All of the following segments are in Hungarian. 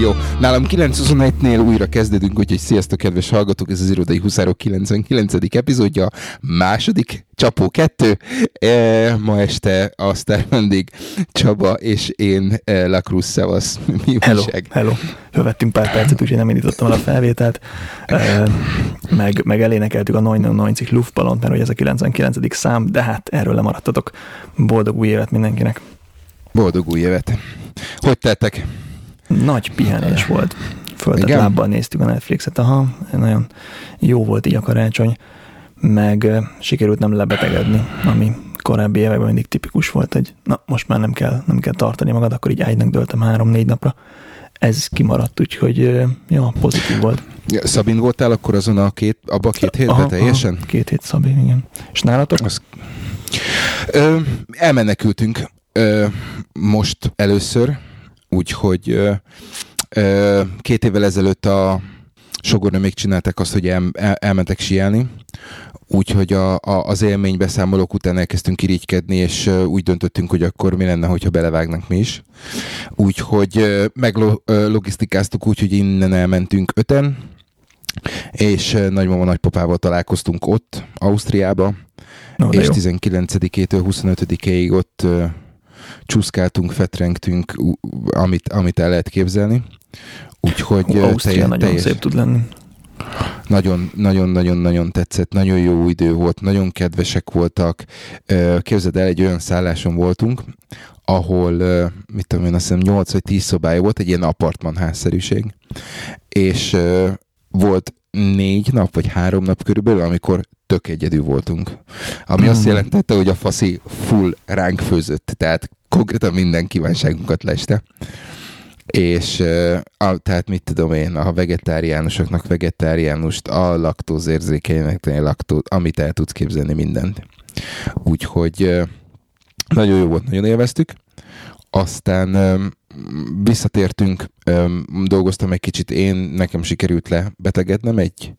Jó, nálam 9.21-nél újra kezdődünk, úgyhogy sziasztok, kedves hallgatók, ez az Irodai Huszárok 99. epizódja, második, Csapó 2. E, ma este a sztár vendég Csaba és én, e, La Cruz Szevasz. Mi hello, újság? hello. Fölvettünk pár percet, úgyhogy nem indítottam el a felvételt. E, meg, meg elénekeltük a 99 Luftballont, mert hogy ez a 99. szám, de hát erről lemaradtatok. Boldog új évet mindenkinek. Boldog új évet. Hogy tettek? Nagy pihenés volt. Földet lábbal néztük a Netflixet, aha, nagyon jó volt így a karácsony, meg sikerült nem lebetegedni, ami korábbi években mindig tipikus volt, hogy na most már nem kell, nem kell tartani magad, akkor így ágynak döltem három-négy napra. Ez kimaradt, úgyhogy ja, pozitív volt. Ja, Szabin voltál akkor azon a két, abba a két hétben aha, teljesen? Aha, két hét Szabin, igen. És nálatok? Az... Ö, elmenekültünk ö, most először, úgyhogy két évvel ezelőtt a még csinálták azt, hogy el, el, elmentek sielni, úgyhogy a, a, az élménybeszámolók után elkezdtünk irigykedni, és úgy döntöttünk, hogy akkor mi lenne, hogyha belevágnak mi is. Úgyhogy meglogisztikáztuk úgy, hogy innen elmentünk öten, és nagymama nagypapával találkoztunk ott, Ausztriába, no, és 19-től 25-ig ott csúszkáltunk, fetrengtünk, amit, amit el lehet képzelni. Úgyhogy Ausztria telj, nagyon teljes, szép tud lenni. Nagyon, nagyon, nagyon, nagyon tetszett, nagyon jó idő volt, nagyon kedvesek voltak. Képzeld el, egy olyan szálláson voltunk, ahol, mit tudom én, azt hiszem 8 vagy 10 szobája volt, egy ilyen apartman házszerűség. És volt négy nap, vagy három nap körülbelül, amikor tök egyedül voltunk. Ami azt hmm. jelentette, hogy a faszi full ránk főzött, tehát konkrétan minden kívánságunkat leste. És a, tehát mit tudom én, a vegetáriánusoknak vegetáriánust, a laktózérzékenynek laktó, amit el tudsz képzelni mindent. Úgyhogy nagyon jó volt, nagyon élveztük. Aztán visszatértünk, dolgoztam egy kicsit, én nekem sikerült lebetegednem, egy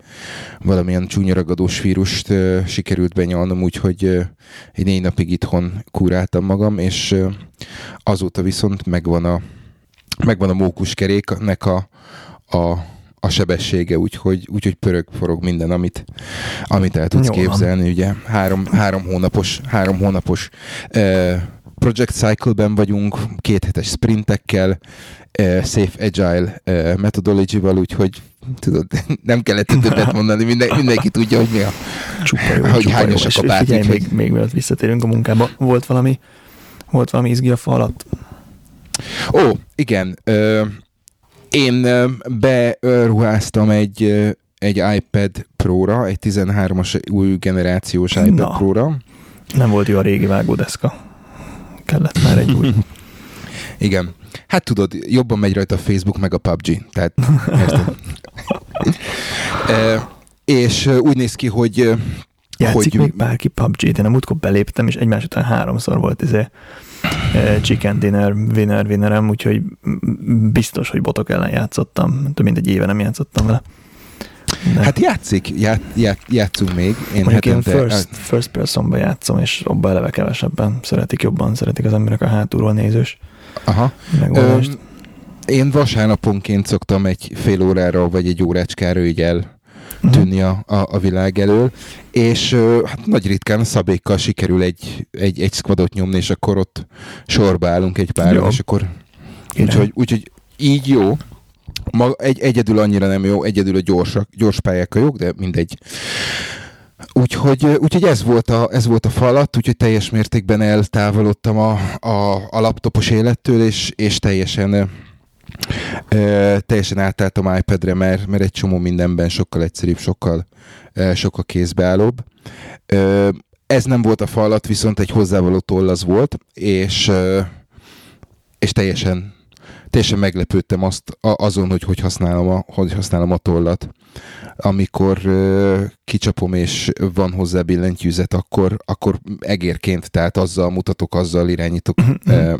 valamilyen csúnyaragadós vírust sikerült benyalnom, úgyhogy egy négy napig itthon kuráltam magam, és azóta viszont megvan a, megvan a mókuskeréknek a, a, a sebessége, úgyhogy, úgyhogy pörög, forog minden, amit, amit el tudsz Jó, képzelni. Ugye három, három hónapos, három hónapos Project Cycle-ben vagyunk, két hetes sprintekkel, uh, Safe Agile uh, methodology-val, úgyhogy tudod, nem kellett többet mondani, minden, mindenki tudja, hogy mi a, csupa jó, hogy csupa hányosak jó. a pártik. Figyelj, még, még mielőtt visszatérünk a munkába, volt valami, volt valami izgi a falat? Ó, igen. Ö, én beruháztam egy, egy iPad Pro-ra, egy 13-as új generációs iPad Na. Pro-ra. Nem volt jó a régi vágódeszka kellett már egy új. Igen. Hát tudod, jobban megy rajta a Facebook meg a PUBG. Tehát, e, és úgy néz ki, hogy Játszik hogy... még bárki PUBG-t? Én a múltkor beléptem, és egymás után háromszor volt izé, chicken dinner, winner, winnerem, úgyhogy biztos, hogy botok ellen játszottam. Több mint egy éve nem játszottam vele. De. Hát játszik, ját, ját, játszunk még. Én Mondjuk én first, first personba játszom, és abban eleve kevesebben szeretik jobban, szeretik az emberek a hátulról nézős Aha. megoldást. Öm, én vasárnaponként szoktam egy fél órára, vagy egy órácskára így el mhm. tűnni a, a, a világ elől, és hát nagy ritkán a szabékkal sikerül egy, egy, egy squadot nyomni, és akkor ott sorba állunk egy pár, és akkor úgyhogy, úgyhogy így jó, Ma egy, egyedül annyira nem jó, egyedül a gyorsak, gyors pályák a jók, de mindegy. Úgyhogy, úgyhogy ez, volt a, ez volt a falat, úgyhogy teljes mértékben eltávolodtam a, a, a laptopos élettől, és, és teljesen e, teljesen átálltam iPad-re, mert, mert egy csomó mindenben sokkal egyszerűbb, sokkal, sokkal kézbeállóbb. E, ez nem volt a falat, viszont egy hozzávaló toll az volt, és, és teljesen teljesen meglepődtem azt, azon, hogy hogy használom a, hogy használom a tollat. Amikor uh, kicsapom és van hozzá billentyűzet, akkor, akkor egérként, tehát azzal mutatok, azzal irányítok, uh,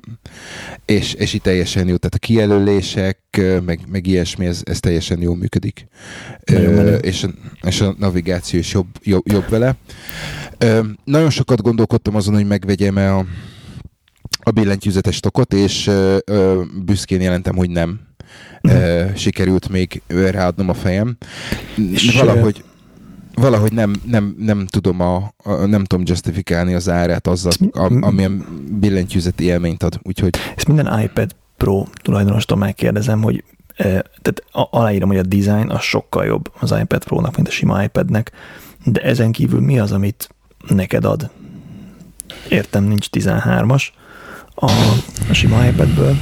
és, és itt teljesen jó. Tehát a kijelölések, meg, meg ilyesmi, ez, ez teljesen jól működik. Uh, és, és a navigáció is jobb, jobb, jobb vele. Uh, nagyon sokat gondolkodtam azon, hogy megvegyem-e a a billentyűzetes tokot, és ö, ö, büszkén jelentem, hogy nem. uh, sikerült még ráadnom a fejem. És valahogy valahogy nem, nem, nem tudom a, a, nem tudom justifikálni az árát azzal, a, amilyen billentyűzeti élményt ad. Úgyhogy... Ezt minden iPad Pro tulajdonostól megkérdezem, hogy tehát aláírom, hogy a design az sokkal jobb az iPad Pro-nak, mint a sima iPad-nek, de ezen kívül mi az, amit neked ad? Értem, nincs 13-as a, a sima iPad-ből.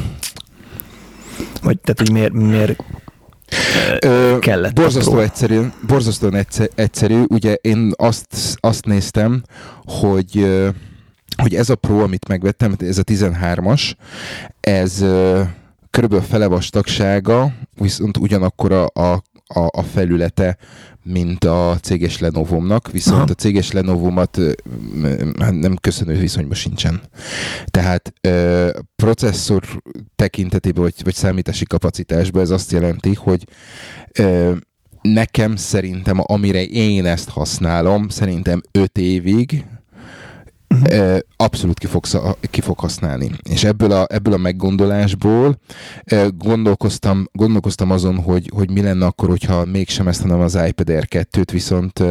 Vagy tehát, hogy miért, miért Ö, kellett. Borzasztó egyszerű, borzasztóan egyszerű. Ugye én azt, azt néztem, hogy hogy ez a Pro, amit megvettem, ez a 13-as, ez körülbelül fele vastagsága, viszont ugyanakkor a, a, a felülete, mint a céges Lenovo-nak, viszont Aha. a céges Lenovo-mat hát nem köszönő viszonyban sincsen. Tehát ö, processzor tekintetében, vagy, vagy számítási kapacitásban ez azt jelenti, hogy ö, nekem szerintem, amire én ezt használom, szerintem 5 évig, uh-huh. abszolút ki, fogsz, ki fog használni. És ebből a, ebből a meggondolásból gondolkoztam, gondolkoztam azon, hogy, hogy mi lenne akkor, hogyha mégsem ezt, hanem az iPad Air 2-t, viszont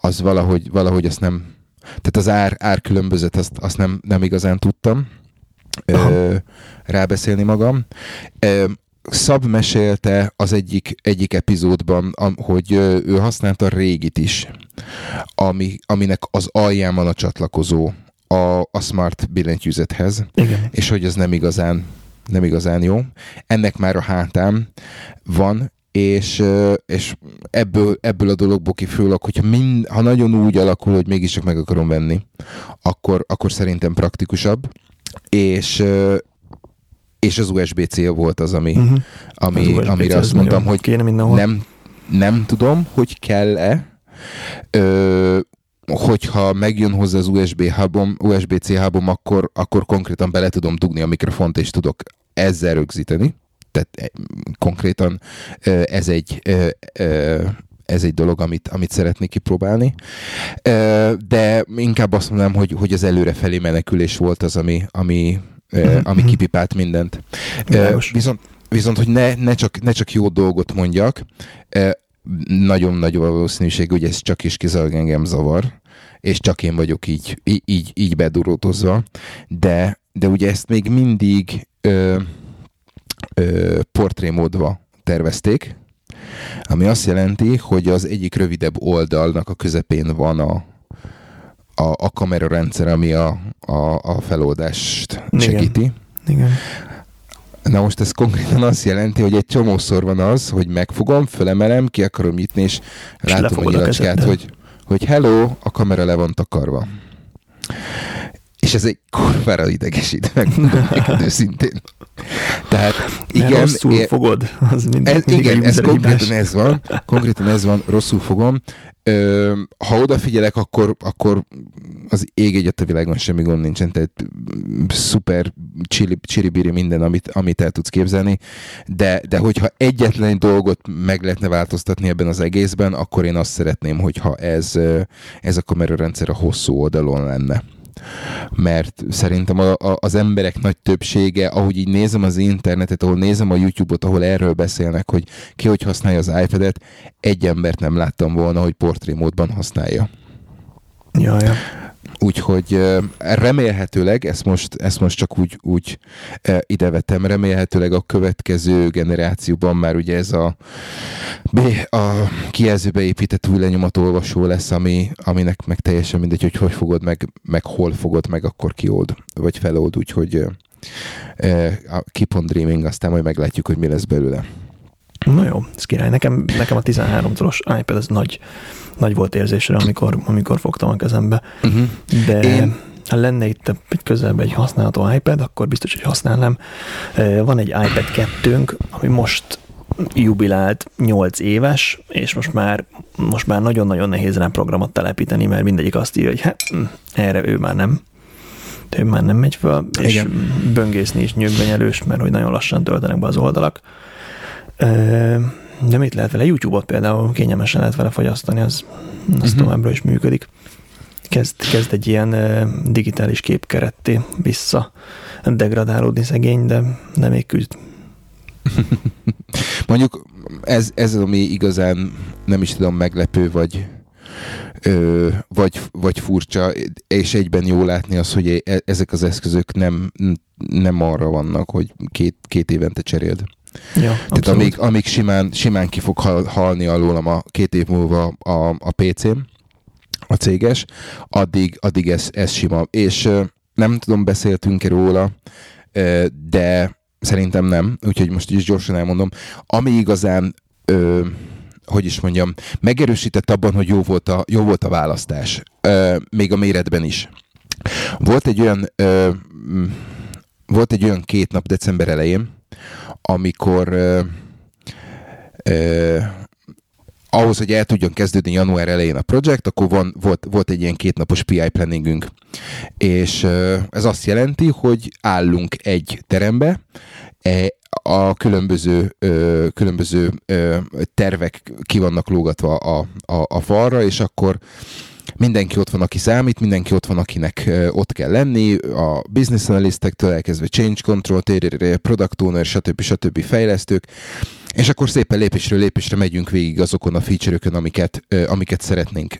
az valahogy, valahogy azt nem, tehát az ár, ár különbözet, azt, azt nem, nem igazán tudtam Aha. rábeszélni magam. Szab mesélte az egyik, egyik epizódban, hogy ő használta a régit is, ami, aminek az alján van a csatlakozó a, a smart billentyűzethez, Igen. és hogy ez nem igazán, nem igazán jó. Ennek már a hátám van, és, és ebből, ebből a dologból kifőleg, hogyha mind, ha nagyon úgy alakul, hogy mégis csak meg akarom venni, akkor, akkor szerintem praktikusabb, és, és az USB-C volt az, ami, uh-huh. ami, az amire azt mondtam, hogy kéne nem, nem tudom, hogy kell-e, ö, hogyha megjön hozzá az USB hubom, USB-C hubom, akkor, akkor konkrétan bele tudom dugni a mikrofont, és tudok ezzel rögzíteni. Tehát e, konkrétan ez egy ez egy dolog, amit, amit szeretnék kipróbálni. De inkább azt mondanám, hogy, hogy az előrefelé menekülés volt az, ami, ami, uh-huh. ami kipipált mindent. Világos. Viszont, viszont hogy ne, ne, csak, ne csak jó dolgot mondjak, nagyon nagy valószínűség, hogy ez csak is kizárólag engem zavar, és csak én vagyok így, így, így bedurótozva, de, de ugye ezt még mindig ö, ö, portrémódva tervezték, ami azt jelenti, hogy az egyik rövidebb oldalnak a közepén van a, a, a kamerarendszer, ami a, a, a feloldást segíti. Igen. Igen. Na most ez konkrétan azt jelenti, hogy egy csomószor van az, hogy megfogom, fölemelem, ki akarom nyitni, és, és látom a nyilacskát, hogy, hogy hello, a kamera le van takarva. És ez egy kurvára idegesít, megmondom őszintén. Tehát igen, rosszul é, fogod. Az mindig, ez, mindig igen, ez konkrétan ez van. Konkrétan ez van, rosszul fogom. Ö, ha odafigyelek, akkor, akkor az ég egyet a világon semmi gond nincsen, tehát szuper csiribiri minden, amit, amit el tudsz képzelni, de, de hogyha egyetlen dolgot meg lehetne változtatni ebben az egészben, akkor én azt szeretném, hogyha ez, ez a kamerarendszer a hosszú oldalon lenne mert szerintem a, a, az emberek nagy többsége, ahogy így nézem az internetet, ahol nézem a YouTube-ot, ahol erről beszélnek, hogy ki hogy használja az iPad-et, egy embert nem láttam volna, hogy portrémódban használja. Ja, ja. Úgyhogy remélhetőleg, ezt most, ezt most csak úgy, úgy idevetem, remélhetőleg a következő generációban már ugye ez a, a kijelzőbe épített új lenyomatolvasó lesz, ami, aminek meg teljesen mindegy, hogy hogy fogod meg, meg hol fogod meg, akkor kiold, vagy felold, úgyhogy Keep on Dreaming, aztán majd meglátjuk, hogy mi lesz belőle. Na jó, ez király. Nekem, nekem a 13 tolos iPad ez nagy, nagy volt érzésre, amikor, amikor fogtam a kezembe. Uh-huh. De Én... ha lenne itt egy közelben egy használható iPad, akkor biztos, hogy használnám. Van egy iPad 2 ami most jubilált 8 éves, és most már, most már nagyon-nagyon nehéz rá programot telepíteni, mert mindegyik azt írja, hogy hát, hm, erre ő már nem ő már nem megy fel, és Igen. böngészni is nyögvenyelős, mert hogy nagyon lassan töltenek be az oldalak. De mit lehet vele? YouTube-ot például kényelmesen lehet vele fogyasztani, az, az uh-huh. továbbra is működik. Kezd, kezd egy ilyen digitális képkeretté vissza degradálódni szegény, de nem még küzd. Mondjuk ez, ez ami igazán nem is tudom meglepő, vagy ö, vagy, vagy furcsa, és egyben jó látni az, hogy e, ezek az eszközök nem, nem arra vannak, hogy két, két évente cseréld. Ja, Tehát amíg, amíg simán, simán ki fog hal, halni alólam a két év múlva a, a PC-m, a céges, addig, addig ez, ez sima. És nem tudom, beszéltünk-e róla, de szerintem nem, úgyhogy most is gyorsan elmondom. Ami igazán ö, hogy is mondjam, megerősített abban, hogy jó volt a, jó volt a választás, ö, még a méretben is. Volt egy olyan ö, volt egy olyan két nap december elején, amikor ö, ö, ahhoz, hogy el tudjon kezdődni január elején a projekt, akkor van, volt, volt egy ilyen kétnapos PI planningünk. És ez azt jelenti, hogy állunk egy terembe, e, a különböző, ö, különböző ö, tervek ki vannak lógatva a, a, a falra, és akkor mindenki ott van, aki számít, mindenki ott van, akinek ott kell lenni, a business analistektől elkezdve change control, product owner, stb. stb. fejlesztők, és akkor szépen lépésről lépésre megyünk végig azokon a feature-ökön, amiket, amiket szeretnénk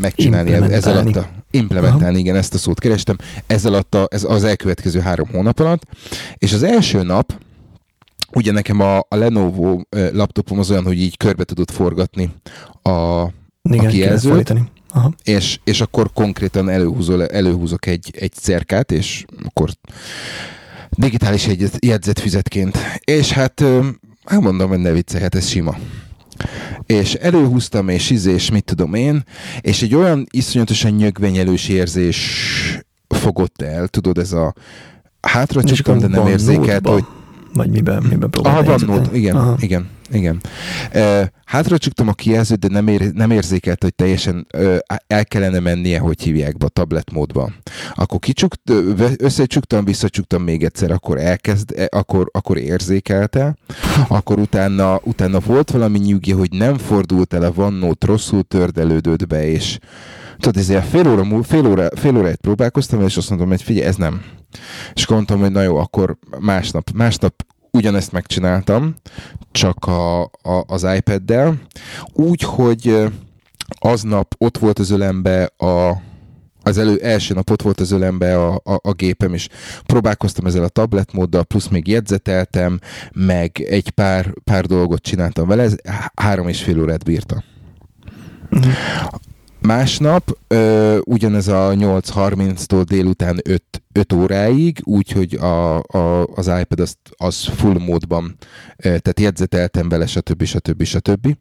megcsinálni ez alatt a, implementálni, Aha. igen, ezt a szót kerestem, ez alatt a, ez az elkövetkező három hónap alatt, és az első nap, ugye nekem a, a Lenovo laptopom az olyan, hogy így körbe tudod forgatni a, igen, a kijelzőt, Aha. És, és akkor konkrétan előhúzol, előhúzok egy, egy cerkát, és akkor digitális jegyzetfüzetként. És hát, hát mondom, hogy ne viccelhet, ez sima és előhúztam, és izés, mit tudom én, és egy olyan iszonyatosan nyögvenyelős érzés fogott el, tudod, ez a hátra csuktam, de nem érzékelt, hogy vagy miben, miben próbáltál? Aha, van nót, igen, Aha. igen, igen. Uh, hátra csuktam a kijelzőt, de nem, ér, nem érzékelt, hogy teljesen uh, el kellene mennie, hogy hívják be, a tablet módba. Akkor kicsukt, összecsuktam, visszacsuktam még egyszer, akkor elkezd, e, akkor, akkor érzékelte, akkor utána, utána volt valami nyugi, hogy nem fordult el a vannót, rosszul tördelődött be, és tudod, ezért fél, óra, fél, óra, fél óráit próbálkoztam, és azt mondom, hogy figyelj, ez nem. És gondoltam, hogy na jó, akkor másnap, másnap ugyanezt megcsináltam, csak a, a, az iPad-del, úgy, hogy aznap ott volt az ölembe a, az elő, első nap ott volt az ölembe a, a, a gépem, és próbálkoztam ezzel a tabletmóddal, plusz még jegyzeteltem, meg egy pár, pár dolgot csináltam vele, ez három és fél órát bírta. Másnap ö, ugyanez a 8.30-tól délután 5, 5 óráig, úgyhogy a, a, az iPad az, az full módban, ö, tehát jegyzeteltem vele, stb. stb. stb.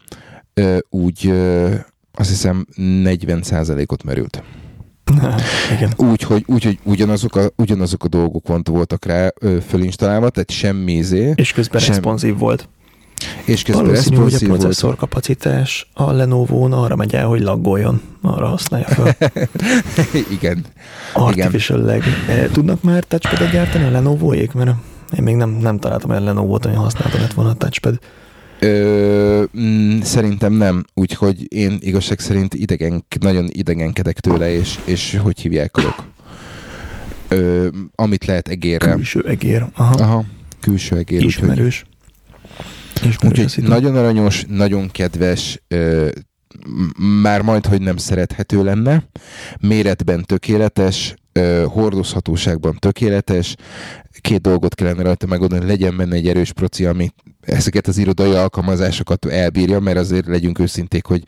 Ö, úgy ö, azt hiszem 40%-ot merült. Úgy, hogy, úgy, hogy ugyanazok, a, ugyanazok a dolgok voltak rá ö, fölinstalálva, tehát semmi izé. És közben sem... responsív volt. És közben Valószínű, hogy a processzor kapacitás a Lenovo-n arra megy el, hogy laggoljon, arra használja fel. Igen. Artificial Igen. Tudnak már touchpad gyártani a Lenovo-ék? Mert én még nem, nem találtam olyan Lenovo-t, ami használta lett volna a touchpad. Ö, mm, szerintem nem, úgyhogy én igazság szerint idegen, nagyon idegenkedek tőle, és, és hogy hívják azok? Ö, amit lehet egérre. Külső egér. Aha. Aha külső egér. Ismerős. Úgyhogy nagyon aranyos, nagyon kedves, már majd, hogy nem szerethető lenne, méretben tökéletes, hordozhatóságban tökéletes, két dolgot kellene rajta megoldani, legyen benne egy erős proci, ami ezeket az irodai alkalmazásokat elbírja, mert azért legyünk őszinték, hogy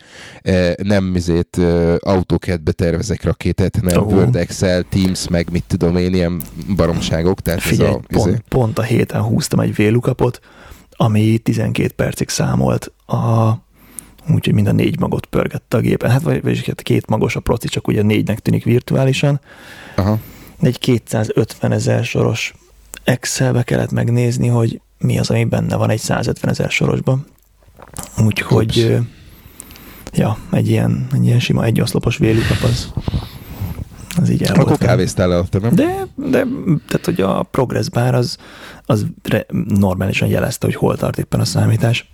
nem mizét AutoCAD-be tervezek rakétát, hanem oh. Word, Excel, Teams, meg mit tudom én, ilyen baromságok. Tehát Figyelj, ez a, pont, izé... pont a héten húztam egy vélukapot, ami 12 percig számolt a úgyhogy mind a négy magot pörgette a gépen. Hát vagy, vagy hát két magos a proci, csak ugye négynek tűnik virtuálisan. Aha. Egy 250 ezer soros Excelbe kellett megnézni, hogy mi az, ami benne van egy 150 ezer sorosban. Úgyhogy ja, egy ilyen, egy ilyen sima egyoszlopos vélukap az, az így el Akkor kávéztál előtte, nem? De, de, tehát, hogy a progress bar az, az re, normálisan jelezte, hogy hol tart éppen a számítás.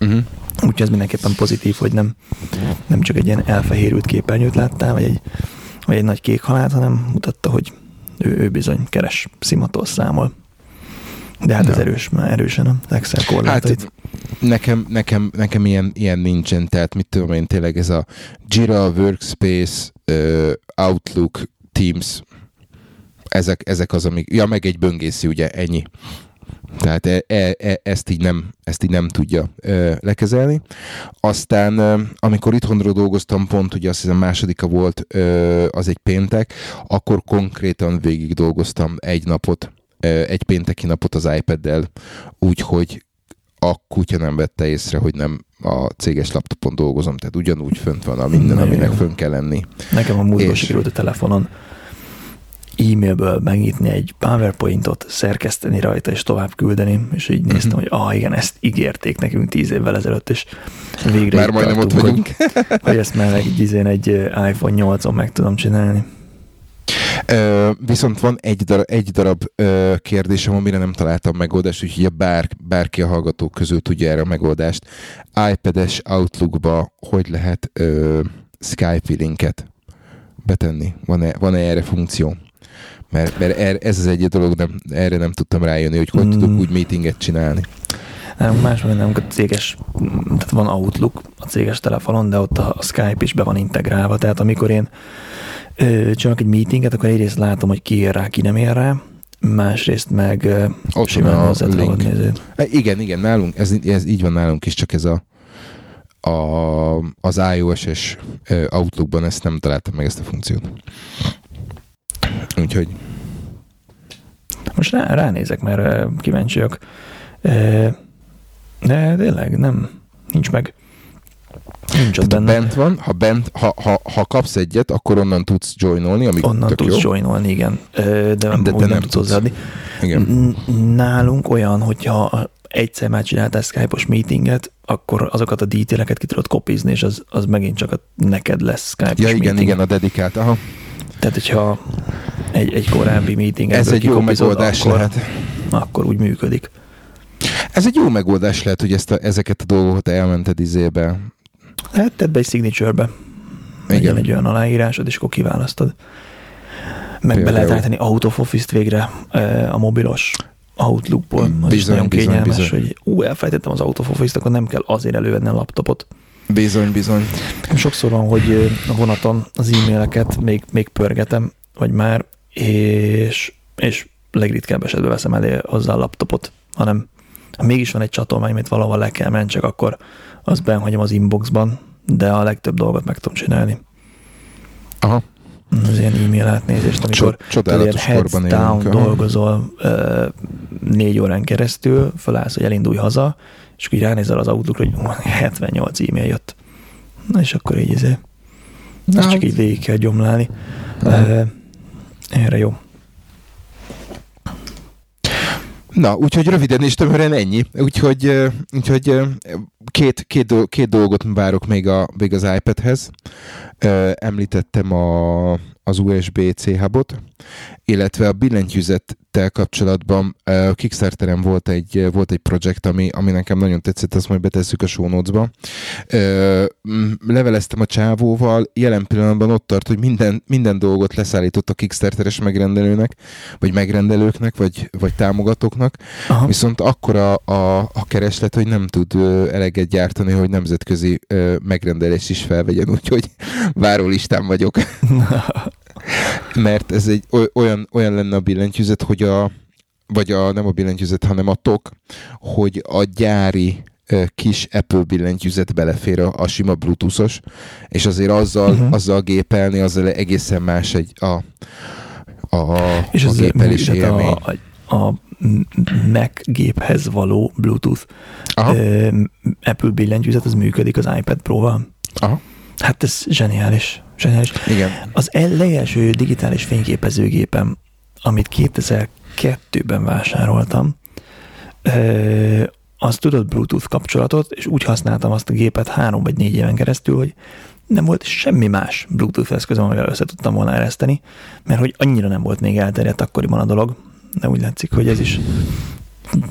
uh-huh. Úgyhogy ez mindenképpen pozitív, hogy nem, nem csak egy ilyen elfehérült képernyőt láttál, vagy egy, vagy egy nagy kék halált, hanem mutatta, hogy ő, ő bizony keres, szimatol, számol. De hát ez erős, már erősen az Excel korlátait. Hát, nekem, nekem, nekem ilyen, ilyen nincsen, tehát mit tudom én, tényleg ez a Jira, Workspace, Outlook, Teams, ezek, ezek az, amik, ja, meg egy böngészi, ugye, ennyi. Tehát e, e, e, ezt, így nem, ezt így nem tudja e, lekezelni. Aztán, e, amikor itthonról dolgoztam, pont ugye azt hiszem másodika volt, e, az egy péntek, akkor konkrétan végig dolgoztam egy napot, egy pénteki napot az iPad-del, úgyhogy a kutya nem vette észre, hogy nem a céges laptopon dolgozom, tehát ugyanúgy fönt van a minden, aminek fönn kell lenni. Nekem a múltban és... sikerült a telefonon e-mailből megnyitni egy PowerPointot, szerkeszteni rajta és tovább küldeni, és így néztem, uh-huh. hogy ah igen, ezt ígérték nekünk tíz évvel ezelőtt, és végre Már majdnem ott vagyunk. Hogy, hogy ezt már egy, egy iPhone 8-on meg tudom csinálni. Ö, viszont van egy darab, egy darab ö, kérdésem, amire nem találtam megoldást, úgyhogy bár, bárki a hallgatók közül tudja erre a megoldást. iPad-es Outlookba hogy lehet ö, Skype linket betenni? Van-e, van-e erre funkció? Mert, mert ez az egy dolog, nem, erre nem tudtam rájönni, hogy hogy mm. tudok úgy meetinget csinálni. Nem, másban nem, a céges, tehát van Outlook a céges telefonon, de ott a Skype is be van integrálva, tehát amikor én ö, csinálok egy meetinget, akkor egyrészt látom, hogy ki ér rá, ki nem ér rá, másrészt meg ott simán a link. E, igen, igen, nálunk, ez, ez így van nálunk is, csak ez a, a az iOS-es Outlookban ezt nem találtam meg ezt a funkciót. Úgyhogy... Most rá, ránézek, mert kíváncsiak. De tényleg nem, nincs meg. Nincs ott benne. Bent van, ha, bent, ha, ha, ha kapsz egyet, akkor onnan tudsz joinolni, ami Onnan tök tudsz jó. joinolni, igen. De, de, de nem, nem tudsz hozzáadni. Igen. Nálunk olyan, hogyha egyszer már csináltál Skype-os meetinget, akkor azokat a detaileket ki tudod kopizni, és az, az megint csak a, neked lesz Skype-os Ja, igen, meeting. igen, a dedikált, aha. Tehát, hogyha egy, egy korábbi meeting Ez egy jó megoldás akkor, lehet. Akkor úgy működik. Ez egy jó megoldás lehet, hogy ezt a, ezeket a dolgokat elmented izébe. Hát tedd be egy signature-be. Igen. egy olyan aláírásod, és akkor kiválasztod. Meg Például. be lehet állítani out of office-t végre a mobilos Outlookból. Bizony, bizony, nagyon kényelmes, bizony. hogy ú, elfelejtettem az out of office-t, akkor nem kell azért elővenni a laptopot. Bizony, bizony. Sokszor van, hogy a vonaton az e-maileket még, még pörgetem, vagy már, és, és legritkább esetben veszem elé hozzá a laptopot, hanem ha mégis van egy csatolmány, amit valahol le kell menni, csak akkor azt benhagyom az inboxban, de a legtöbb dolgot meg tudom csinálni. Aha. Az ilyen e-mail átnézést, amikor ilyen heads down élünk, dolgozol négy órán keresztül, felállsz, hogy elindulj haza, és akkor így ránézel az autókra, hogy 78 e-mail jött. Na és akkor így ezért. Ezt csak így végig kell gyomlálni. Uh, erre jó. Na, úgyhogy röviden és tömören ennyi. Úgyhogy, úgyhogy két, két, két dolgot várok még, a, még az iPad-hez. Említettem a, az USB-C hubot, illetve a billentyűzettel kapcsolatban a Kickstarteren volt egy, volt egy projekt, ami, ami nekem nagyon tetszett, azt majd betesszük a show notes-ba. Leveleztem a csávóval, jelen pillanatban ott tart, hogy minden, minden dolgot leszállított a Kickstarteres megrendelőnek, vagy megrendelőknek, vagy, vagy támogatóknak, Aha. viszont akkora a, a kereslet, hogy nem tud eleget gyártani, hogy nemzetközi megrendelés is felvegyen, úgyhogy várólistán vagyok. Mert ez egy olyan, olyan lenne a billentyűzet, hogy a, vagy a, nem a billentyűzet, hanem a tok, hogy a gyári kis Apple billentyűzet belefér a, a sima bluetoothos, és azért azzal, uh-huh. azzal gépelni, azzal egészen más egy a, a, és a az gépelés élmény. A, a, a Mac géphez való Bluetooth Aha. Apple billentyűzet, az működik az iPad Pro-val. Aha. Hát ez zseniális. zseniális. Igen. Az legelső digitális fényképezőgépem, amit 2002-ben vásároltam, az tudott Bluetooth kapcsolatot, és úgy használtam azt a gépet három vagy négy éven keresztül, hogy nem volt semmi más Bluetooth eszközöm, amivel össze tudtam volna ereszteni, mert hogy annyira nem volt még elterjedt akkoriban a dolog, de úgy látszik, hogy ez is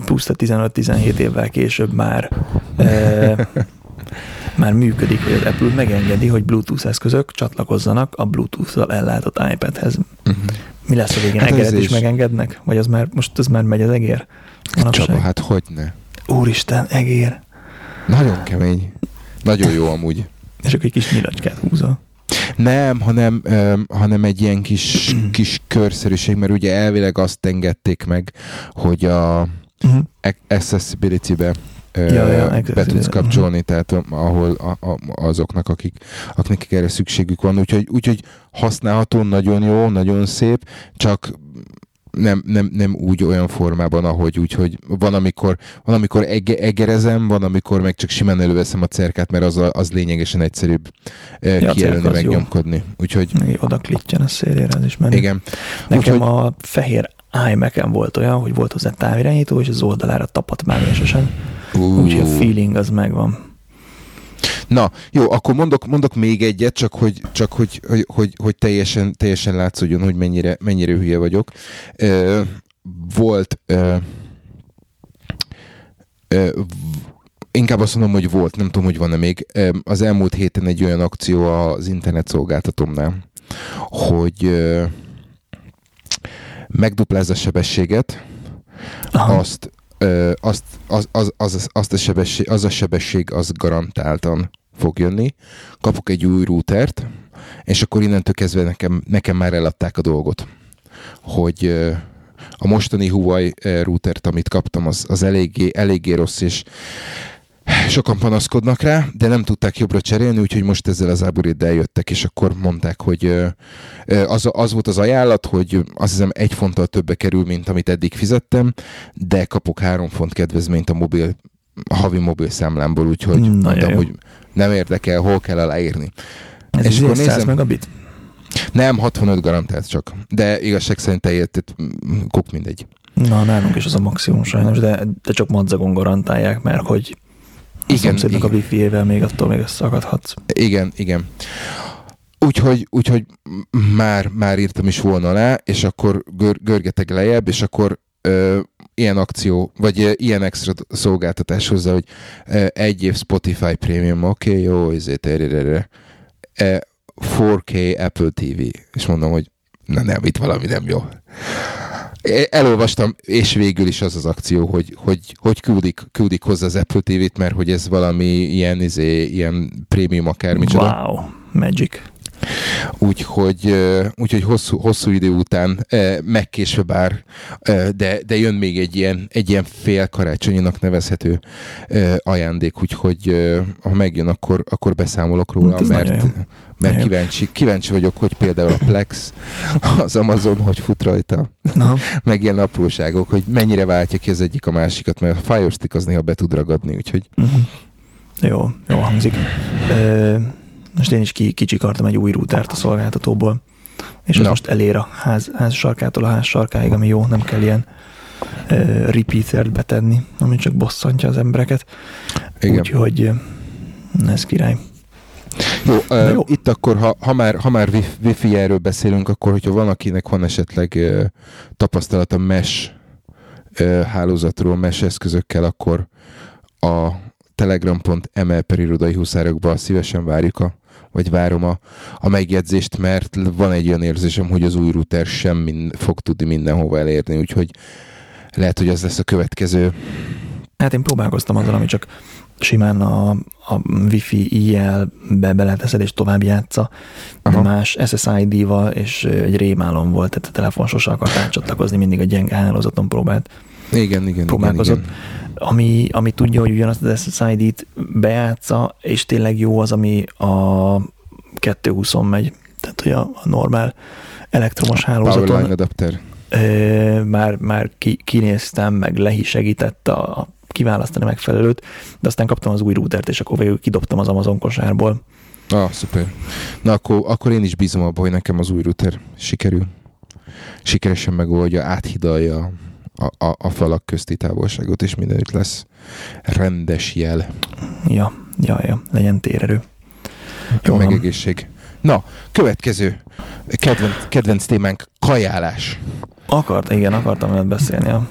puszta 15-17 évvel később már e, már működik, hogy az Apple megengedi, hogy Bluetooth eszközök csatlakozzanak a Bluetooth-zal ellátott iPad-hez. Uh-huh. Mi lesz a végén? Hát Egeret is, is megengednek? Vagy az már, most ez már megy az egér? Manapság? Csaba, hát hogy ne? Úristen, egér. Nagyon kemény. Nagyon jó amúgy. És akkor egy kis nyilacskát húzol. Nem, hanem, um, hanem egy ilyen kis, kis körszerűség, mert ugye elvileg azt engedték meg, hogy a uh-huh. accessibility-be ja, ja, be tudsz kapcsolni, uh-huh. tehát ahol a, a, azoknak, akik, akik erre szükségük van. Úgyhogy, úgyhogy használható, nagyon jó, nagyon szép, csak nem, nem, nem úgy olyan formában, ahogy úgy, hogy van, amikor, van, amikor ege, egerezem, van, amikor meg csak simán előveszem a cerkát, mert az, az lényegesen egyszerűbb ja, kijelölni, megnyomkodni. Úgyhogy... Oda klittyen a szélére, az is menő. Igen. Nekem Úgyhogy... a fehér imac volt olyan, hogy volt hozzá távirányító, és az oldalára tapadt mágnesesen. Úgyhogy a feeling az megvan. Na, jó, akkor mondok, mondok még egyet, csak hogy, csak hogy, hogy, hogy, hogy teljesen, teljesen látszódjon, hogy mennyire, mennyire hülye vagyok. Ö, volt ö, ö, inkább azt mondom, hogy volt, nem tudom, hogy van-e még. Az elmúlt héten egy olyan akció az internet szolgáltatómnál, hogy megduplázza a sebességet, Aha. azt azt, az, az, az, azt a sebesség, az a sebesség az garantáltan fog jönni. Kapok egy új routert, és akkor innentől kezdve nekem, nekem már eladták a dolgot, hogy a mostani Huawei routert, amit kaptam, az, az eléggé, eléggé rossz, és Sokan panaszkodnak rá, de nem tudták jobbra cserélni, úgyhogy most ezzel az áboriddel jöttek, és akkor mondták, hogy az, az volt az ajánlat, hogy azt hiszem egy fonttal többe kerül, mint amit eddig fizettem, de kapok három font kedvezményt a mobil, a havi mobil számlámból, úgyhogy Na, mondtam, jó. hogy nem érdekel, hol kell aláírni. Ez és akkor nézem, megabit? Nem, 65 garantált csak. De igazság szerint te kuk mindegy. Na, nálunk is az a maximum sajnos, de, de csak madzagon garantálják, mert hogy igen, igen. a wifi-ével még attól még összeakadhatsz. Igen, igen. Úgyhogy, úgyhogy már, már írtam is volna le, és akkor gör, görgetek lejjebb, és akkor ö, ilyen akció, vagy ö, ilyen extra szolgáltatás hozzá, hogy ö, egy év Spotify Premium, oké, okay, jó, ezért erre, 4K Apple TV. És mondom, hogy na nem, itt valami nem jó elolvastam, és végül is az az akció, hogy, hogy, hogy küldik, küldik hozzá az Apple TV-t, mert hogy ez valami ilyen, izé, ilyen prémium akármicsoda. Wow, magic. Úgyhogy, úgyhogy hosszú, hosszú idő után megkésve bár, de, de jön még egy ilyen, egy ilyen fél karácsonyinak nevezhető ajándék, úgyhogy ha megjön, akkor, akkor beszámolok róla, hát mert, mert kíváncsi, kíváncsi vagyok, hogy például a Plex, az Amazon, hogy fut rajta, Na. meg ilyen apróságok, hogy mennyire váltja ki az egyik a másikat, mert a Fire Stick az néha be tud ragadni, úgyhogy... Uh-huh. Jó, jó hangzik. Ö, most én is ki, kicsikartam egy új routert a szolgáltatóból, és az most elér a ház, ház sarkától a ház sarkáig, ami jó, nem kell ilyen uh, repeatert betenni, ami csak bosszantja az embereket. Úgyhogy ez király. Jó, uh, jó. itt akkor, ha, ha már, ha már wifi erről beszélünk, akkor hogyha van, akinek van esetleg uh, tapasztalata mesh uh, hálózatról, mesh eszközökkel, akkor a telegram.ml per irodai huszárokba szívesen várjuk a vagy várom a, a megjegyzést, mert van egy olyan érzésem, hogy az új router sem mind, fog tudni mindenhova elérni, úgyhogy lehet, hogy az lesz a következő. Hát én próbálkoztam azzal, ami csak simán a, a Wi-Fi IL-be beleteszed és tovább játsza, de más SSID-val és egy rémálom volt, tehát a telefon sose akart átcsatlakozni, mindig a gyenge hálózaton próbált. Igen, igen, próbálkozott. Igen, igen. Ami, ami tudja, hogy ugyanazt az SSID-t bejátsza, és tényleg jó az, ami a 220 megy, tehát hogy a, a normál elektromos hálózaton. Powerline adapter. Már, már ki, kinéztem, meg le is segített a, kiválasztani megfelelőt, de aztán kaptam az új routert, és akkor végül kidobtam az Amazon kosárból. Ah, szuper. Na akkor, akkor én is bízom abban, hogy nekem az új router sikerül. Sikeresen megoldja, áthidalja a, a, a falak közti távolságot, és mindenütt lesz rendes jel. Ja, ja, ja, legyen térerő. Jó meg egészség. Na, következő kedvenc, kedvenc témánk, kajálás. Akart, igen, akartam veled beszélni. Ja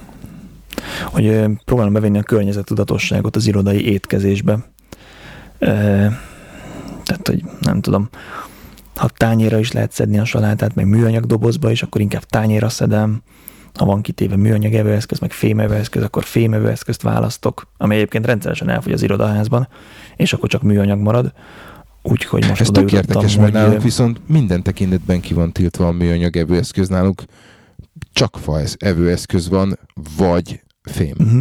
hogy próbálom bevenni a környezettudatosságot az irodai étkezésbe. Tehát, hogy nem tudom, ha tányéra is lehet szedni a salátát, meg műanyag dobozba is, akkor inkább tányéra szedem. Ha van kitéve műanyag evőeszköz, meg fémevőeszköz, akkor fémevőeszközt választok, ami egyébként rendszeresen elfogy az irodaházban, és akkor csak műanyag marad. Úgyhogy most Ez tök érdekes, mert nálunk viszont minden tekintetben ki van tiltva a műanyag evőeszköz. Nálunk csak fa evőeszköz van, vagy fém. Uh-huh.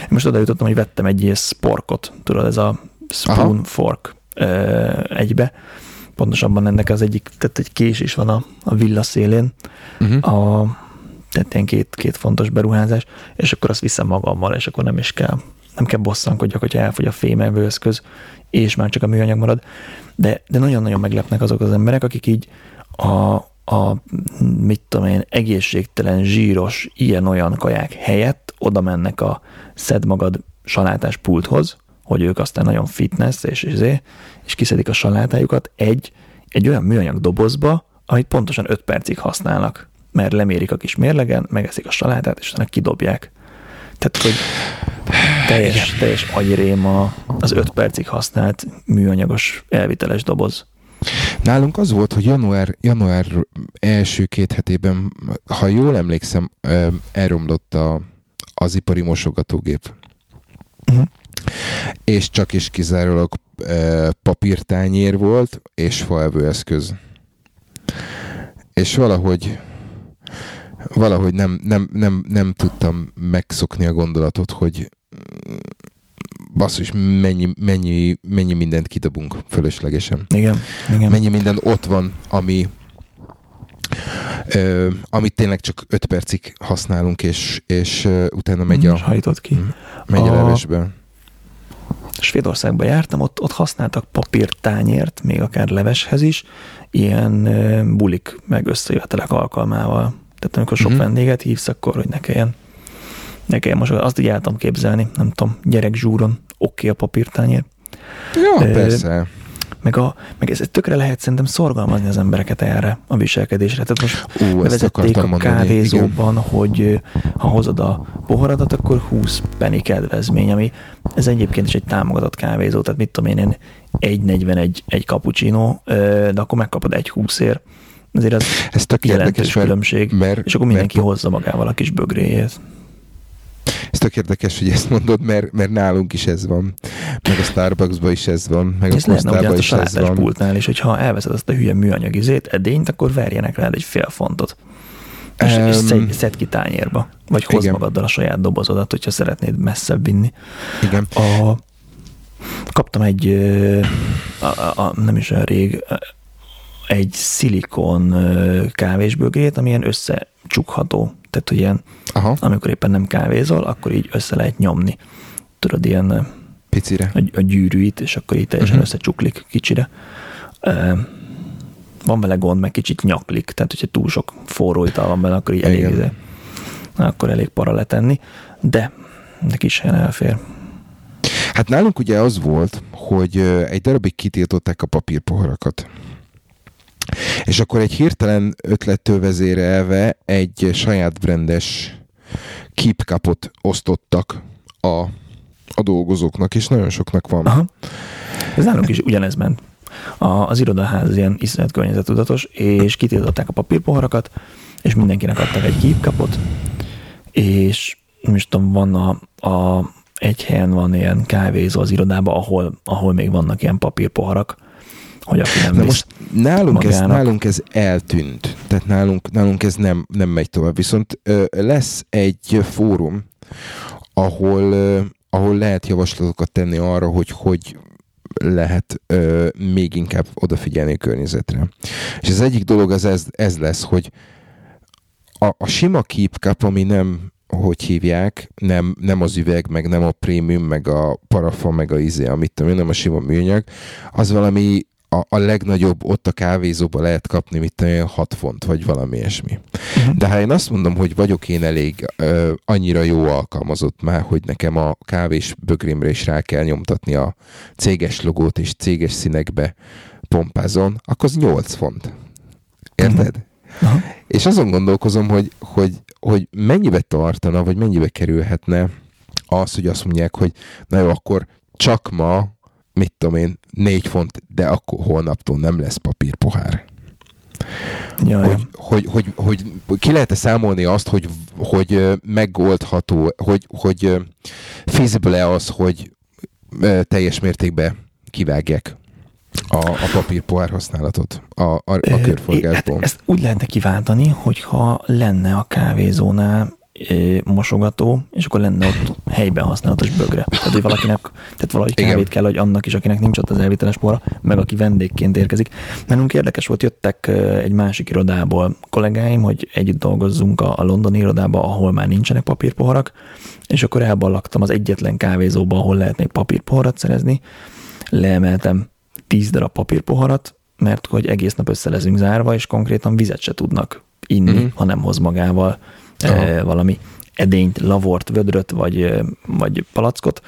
Én most oda jutottam, hogy vettem egy ilyen sporkot, tudod, ez a spoon Aha. fork egybe. Pontosabban ennek az egyik, tehát egy kés is van a, a villa szélén. Uh-huh. A, tehát ilyen két, két fontos beruházás, és akkor azt viszem magammal, és akkor nem is kell, nem kell bosszankodjak, hogyha elfogy a fémevőeszköz, és már csak a műanyag marad. De, de nagyon-nagyon meglepnek azok az emberek, akik így a, a mit tudom én, egészségtelen, zsíros, ilyen-olyan kaják helyett oda mennek a szed magad salátás pulthoz, hogy ők aztán nagyon fitness, és, és, és kiszedik a salátájukat egy, egy olyan műanyag dobozba, amit pontosan 5 percig használnak, mert lemérik a kis mérlegen, megeszik a salátát, és utána kidobják. Tehát, hogy teljes, teljes agyréma az 5 percig használt műanyagos elviteles doboz. Nálunk az volt, hogy január, január első két hetében, ha jól emlékszem, elromlott a, az ipari mosogatógép. Uh-huh. És csak is kizárólag papírtányér volt, és faevőeszköz. És valahogy valahogy nem, nem, nem, nem tudtam megszokni a gondolatot, hogy basszus, mennyi, mennyi, mennyi mindent kidobunk fölöslegesen. Igen, igen. Mennyi minden ott van, ami, ö, amit tényleg csak 5 percig használunk, és, és ö, utána megy a, Hajtott ki. Megy a, a levesbe. Svédországban jártam, ott, ott használtak papírtányért, még akár leveshez is, ilyen bulik meg összejövetelek alkalmával. Tehát amikor sok uh-huh. vendéget hívsz, akkor hogy ne kelljen Nekem most azt így tudom képzelni, nem tudom, gyerek zsúron, oké okay a papírtányér. Ja, e, persze. Meg, a, meg ez tökre lehet szerintem szorgalmazni az embereket erre a viselkedésre. Tehát most Ú, vezették a mondani. kávézóban, Igen. hogy ha hozod a poharadat, akkor 20 penny kedvezmény, ami ez egyébként is egy támogatott kávézó, tehát mit tudom én, én 1,41 egy cappuccino, de akkor megkapod egy 20 ér. Azért az ez tök mert, különbség, mert, és akkor mindenki mert, hozza magával a kis bögréjét. Ez tök érdekes, hogy ezt mondod, mert, mert nálunk is ez van. Meg a Starbucksban is ez van. Meg ez a Costa-ban is ez van. pultnál is, hogyha elveszed azt a hülye műanyag izét, edényt, akkor verjenek rád egy fél fontot. És, um, és szed, szed ki tányérba. Vagy hozd igen. magaddal a saját dobozodat, hogyha szeretnéd messzebb vinni. Igen. A, kaptam egy, a, a, a, nem is olyan rég, egy szilikon kávésbögrét, ami ilyen összecsukható. Tehát, hogy ilyen, Aha. amikor éppen nem kávézol, akkor így össze lehet nyomni. Tudod, ilyen Picire. A, a gyűrűit, és akkor így teljesen uh-huh. összecsuklik kicsire. van vele gond, meg kicsit nyaklik, tehát hogyha túl sok forró ital van benne, akkor így elég, elég, akkor elég para letenni, de neki is elfér. Hát nálunk ugye az volt, hogy egy darabig kitiltották a papírpoharakat. És akkor egy hirtelen ötlettől vezérelve egy saját brendes keep osztottak a, a dolgozóknak, és nagyon soknak van. Aha. Ez nálunk is ugyanez ment. A, az irodaház ilyen iszonyat környezetudatos, és kitiltották a papírpoharakat, és mindenkinek adtak egy keep és nem tudom, van a, a egy helyen van ilyen kávézó az irodában, ahol, ahol még vannak ilyen papírpoharak, hogy aki nem Na most nálunk ez, nálunk ez eltűnt, tehát nálunk, nálunk ez nem, nem megy tovább, viszont ö, lesz egy fórum, ahol, ö, ahol lehet javaslatokat tenni arra, hogy hogy lehet ö, még inkább odafigyelni a környezetre. És az egyik dolog az ez, ez lesz, hogy a, a sima Keep Cup, ami nem hogy hívják, nem, nem az üveg, meg nem a prémium, meg a parafon, meg a izé, amit tudom, nem a sima műanyag, az valami a, a legnagyobb ott a kávézóba lehet kapni, mit tudom, 6 font, vagy valami ilyesmi. Uh-huh. De ha én azt mondom, hogy vagyok én elég ö, annyira jó alkalmazott már, hogy nekem a kávés bögrémre is rá kell nyomtatni a céges logót, és céges színekbe pompázon, akkor az 8 font. Érted? Uh-huh. Uh-huh. És azon gondolkozom, hogy, hogy, hogy mennyibe tartana, vagy mennyibe kerülhetne az, hogy azt mondják, hogy na jó, akkor csak ma mit tudom én, négy font, de akkor holnaptól nem lesz papírpohár. Ja, hogy, hogy, hogy, hogy, hogy ki lehet-e számolni azt, hogy, hogy megoldható, hogy, hogy feasible-e az, hogy teljes mértékben kivágják a, a papírpohár használatot a, a, a körforgásból. Hát ezt úgy lehetne kiváltani, hogyha lenne a kávézónál mosogató, és akkor lenne ott helyben használatos bögre. Tehát, hogy valakinek, tehát valahogy kávét Igen. kell, hogy annak is, akinek nincs ott az elviteles porra, meg aki vendégként érkezik. Nálunk érdekes volt, jöttek egy másik irodából kollégáim, hogy együtt dolgozzunk a, a londoni irodába, ahol már nincsenek papírpoharak, és akkor elballagtam az egyetlen kávézóba, ahol lehet még papírpoharat szerezni, leemeltem 10 darab papírpoharat, mert hogy egész nap össze leszünk zárva, és konkrétan vizet se tudnak inni, mm-hmm. ha nem hoz magával e, valami edényt, lavort, vödröt, vagy, vagy palackot,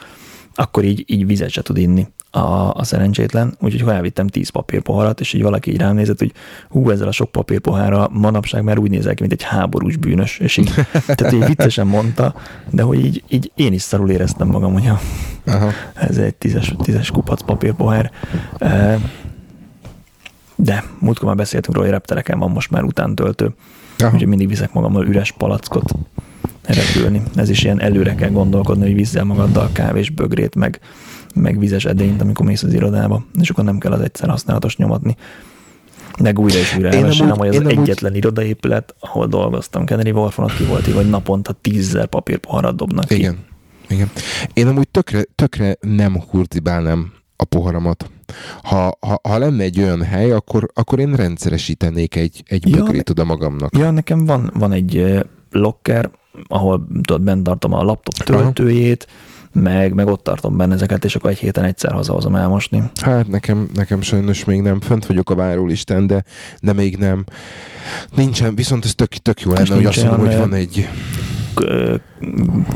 akkor így, így vizet se tud inni a, a szerencsétlen, úgyhogy ha elvittem 10 papírpoharat, és így valaki így rám nézett, hogy hú, ezzel a sok papírpohára manapság már úgy nézel ki, mint egy háborús bűnös, és így, tehát így viccesen mondta, de hogy így, így én is szarul éreztem magam, hogy Aha. ez egy tízes, tízes kupac papírpohár. De múltkor már beszéltünk róla, hogy reptereken van most már utántöltő, úgyhogy mindig viszek magammal üres palackot repülni. Ez is ilyen előre kell gondolkodni, hogy vízzel magaddal kávés bögrét, meg meg vizes edényt, amikor mész az irodába, és akkor nem kell az egyszer használatos nyomatni. Meg újra és újra elmesélem, hogy az egyetlen úgy... irodaépület, ahol dolgoztam, Kennedy Wharfon, ki volt hogy naponta tízzer papírpoharat dobnak ki. Igen. Igen. Én amúgy tökre, tökre nem hurtibálnám a poharamat. Ha, ha, ha lenne egy olyan hely, akkor, akkor én rendszeresítenék egy, egy ja, bögrét oda magamnak. Ja, nekem van, van egy locker, ahol tudod, bent tartom a laptop töltőjét, Aha meg, meg ott tartom benne ezeket, és akkor egy héten egyszer hazahozom elmosni. Hát nekem, nekem sajnos még nem, fönt vagyok a várólisten, de, de még nem. Nincsen, viszont ez tök, tök jó lenne, hogy azt mondom, hogy van egy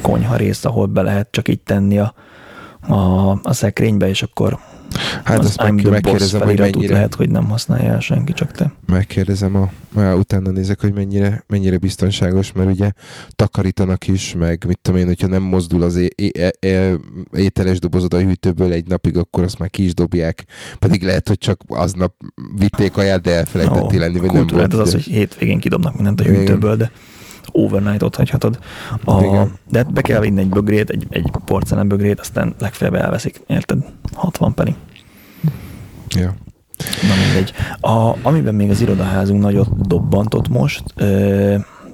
konyha rész, ahol be lehet csak így tenni a, a, a szekrénybe, és akkor Hát azt meg, megkérdezem, hogy mennyire... lehet, hogy nem használja el senki, csak te. Megkérdezem, a, a, utána nézek, hogy mennyire, mennyire biztonságos, mert ugye takarítanak is, meg mit tudom én, hogyha nem mozdul az é, é, é, ételes dobozod a hűtőből egy napig, akkor azt már ki is dobják. Pedig lehet, hogy csak aznap vitték aját, de elfelejtettél lenni, vagy nem volt. az az, hogy hétvégén kidobnak mindent a hűtőből, de overnight ott hagyhatod. A, de be kell vinni egy bögrét, egy, egy porcelán bögrét, aztán legfeljebb elveszik, érted? 60 penny. Ja. Na mindegy. A, amiben még az irodaházunk nagyot dobbantott most, ö,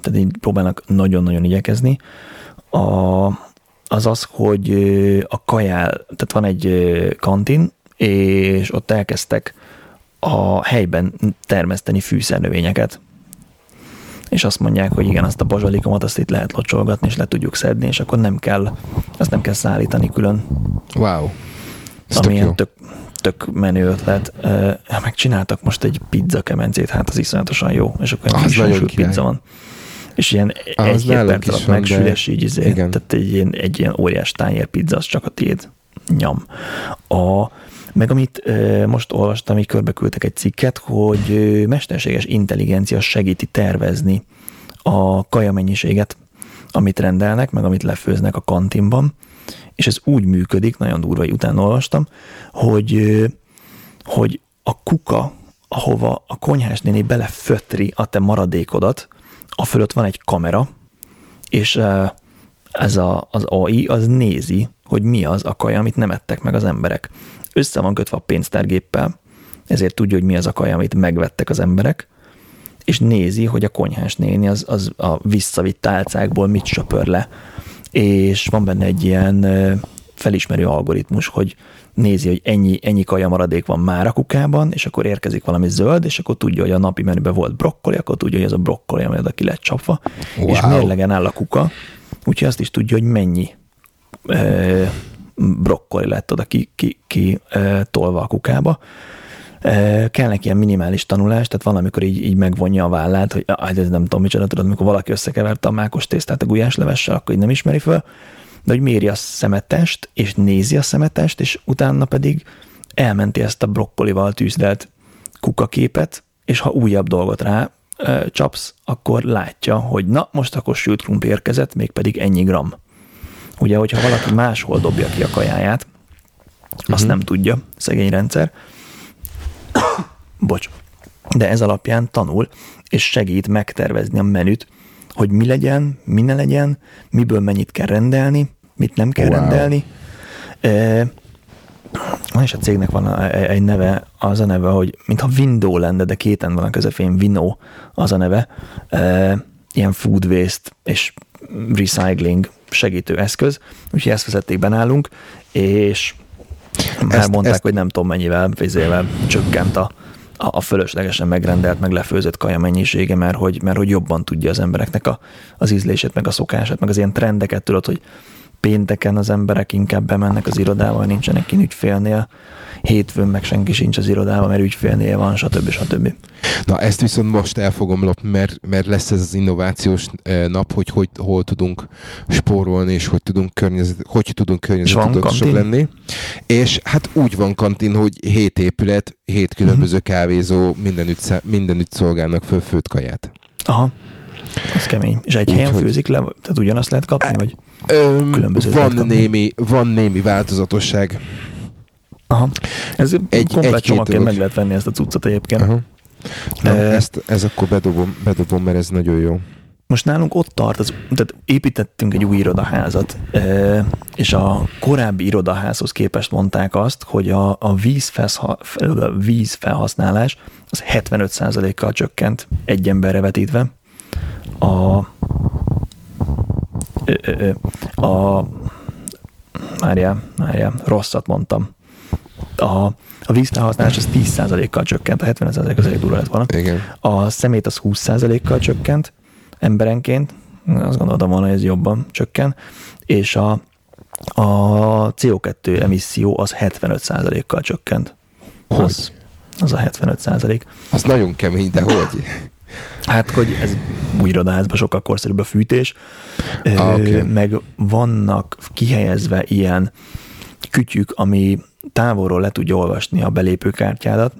tehát így próbálnak nagyon-nagyon igyekezni, a, az az, hogy a kajál, tehát van egy kantin, és ott elkezdtek a helyben termeszteni fűszernövényeket és azt mondják, hogy igen, azt a bazsalikomat azt itt lehet locsolgatni, és le tudjuk szedni, és akkor nem kell, azt nem kell szállítani külön. Wow. Ez ami tök, tök, tök menő ötlet. Megcsináltak most egy pizza kemencét, hát az iszonyatosan jó, és akkor egy nagyon pizza van. És ilyen az egy hét perc alatt megsül, és így izé, igen. tehát egy ilyen, egy ilyen óriás tányér pizza, az csak a tiéd. Nyam. A, meg amit most olvastam, így körbeküldtek egy cikket, hogy e, mesterséges intelligencia segíti tervezni a kaja mennyiséget, amit rendelnek, meg amit lefőznek a kantinban, és ez úgy működik, nagyon durva, hogy utána olvastam, hogy, hogy a kuka, ahova a konyhás néni belefötri a te maradékodat, a fölött van egy kamera, és ez a, az AI az nézi, hogy mi az a kaja, amit nem ettek meg az emberek össze van kötve a pénztárgéppel, ezért tudja, hogy mi az a kaja, amit megvettek az emberek, és nézi, hogy a konyhás néni az, az a visszavitt tálcákból mit söpör le. És van benne egy ilyen felismerő algoritmus, hogy nézi, hogy ennyi, ennyi kaja maradék van már a kukában, és akkor érkezik valami zöld, és akkor tudja, hogy a napi menüben volt brokkoli, akkor tudja, hogy ez a brokkoli, ami oda ki lett csapva, wow. és mérlegen áll a kuka, úgyhogy azt is tudja, hogy mennyi brokkoli lett oda ki, ki, ki tolva a kukába. Kellnek ilyen minimális tanulás, tehát van, amikor így, így megvonja a vállát, hogy ah, ez nem tudom micsoda, tudod, amikor valaki összekeverte a mákos tésztát a gulyáslevessel, akkor így nem ismeri föl, de hogy méri a szemetest, és nézi a szemetest, és utána pedig elmenti ezt a brokkolival tűzdelt kukaképet, és ha újabb dolgot rá csapsz, akkor látja, hogy na, most akkor sült krumpli érkezett, mégpedig ennyi gram. Ugye, hogyha valaki máshol dobja ki a kajáját, azt uh-huh. nem tudja, szegény rendszer. Bocs. de ez alapján tanul, és segít megtervezni a menüt, hogy mi legyen, mi ne legyen, miből mennyit kell rendelni, mit nem kell wow. rendelni. E, és a cégnek van egy neve, az a neve, hogy mintha Window lenne, de kéten van a közepén, Vino az a neve. E, ilyen food waste és recycling segítő eszköz, úgyhogy ezt vezették be nálunk, és már ezt, mondták, ezt... hogy nem tudom mennyivel, vizével csökkent a, a, fölöslegesen megrendelt, meg lefőzött kaja mennyisége, mert hogy, mert hogy jobban tudja az embereknek a, az ízlését, meg a szokását, meg az ilyen trendeket tudod, hogy pénteken az emberek inkább bemennek az irodába, nincsenek kint ügyfélnél, hétfőn meg senki sincs az irodában, mert ügyfélnél van, stb. stb. Na ezt viszont most el fogom lopni, mert, mert lesz ez az innovációs eh, nap, hogy, hogy hol tudunk spórolni, és hogy tudunk környezet, hogy tudunk környezetudatosak lenni. És hát úgy van kantin, hogy hét épület, hét különböző uh-huh. kávézó, mindenütt, mindenütt szolgálnak föl főtt kaját. Aha. Az kemény. És egy Úgy, helyen hogy... főzik le? Tehát ugyanazt lehet kapni, vagy öm, különböző van némi, van némi változatosság. Aha. Ez egy, komplet egy csomagként meg lehet venni ezt a cuccot egyébként. Aha. Na, e... ezt, ez akkor bedobom, bedobom, mert ez nagyon jó. Most nálunk ott tart, az, tehát építettünk egy új irodaházat, és a korábbi irodaházhoz képest mondták azt, hogy a, a vízfelha, vízfelhasználás az 75%-kal csökkent egy emberre vetítve. A, a Mária, Mária, rosszat mondtam a, a vízfelhasználás az 10%-kal csökkent, a 70% az egy durva lett volna. Igen. A szemét az 20%-kal csökkent emberenként, azt gondoltam volna, hogy ez jobban csökken, és a, a CO2 emisszió az 75%-kal csökkent. Hogy? Az, az a 75 százalék. Az nagyon kemény, de hogy? Hát, hogy ez új irodaházban sokkal korszerűbb a fűtés, ah, okay. meg vannak kihelyezve ilyen kütyük, ami távolról le tudja olvasni a belépőkártyádat,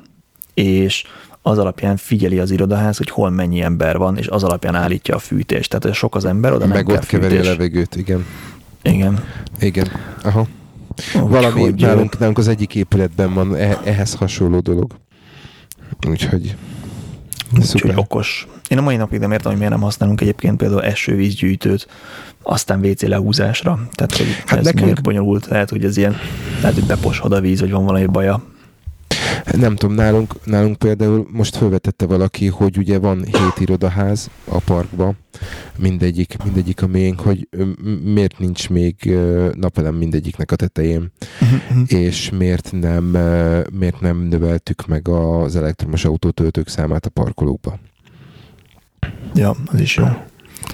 és az alapján figyeli az irodaház, hogy hol mennyi ember van, és az alapján állítja a fűtést. Tehát, hogy sok az ember, oda Meg nem ott keveri a levegőt, igen. Igen. Igen. Aha. Úgy, Valami hogy nálunk, nálunk az egyik épületben van eh, ehhez hasonló dolog. Úgyhogy Úgyhogy okos. Én a mai napig nem értem, hogy miért nem használunk egyébként például esővízgyűjtőt, aztán WC lehúzásra. Tehát, hogy hát ez nekünk... bonyolult, lehet, hogy ez ilyen, lehet, hogy beposhod a víz, vagy van valami baja. Nem tudom, nálunk, nálunk például most felvetette valaki, hogy ugye van hét irodaház a parkban, mindegyik, mindegyik a miénk, hogy miért nincs még napelem mindegyiknek a tetején, uh-huh. és miért nem, miért nem növeltük meg az elektromos autótöltők számát a parkolókba. Ja, az is jó.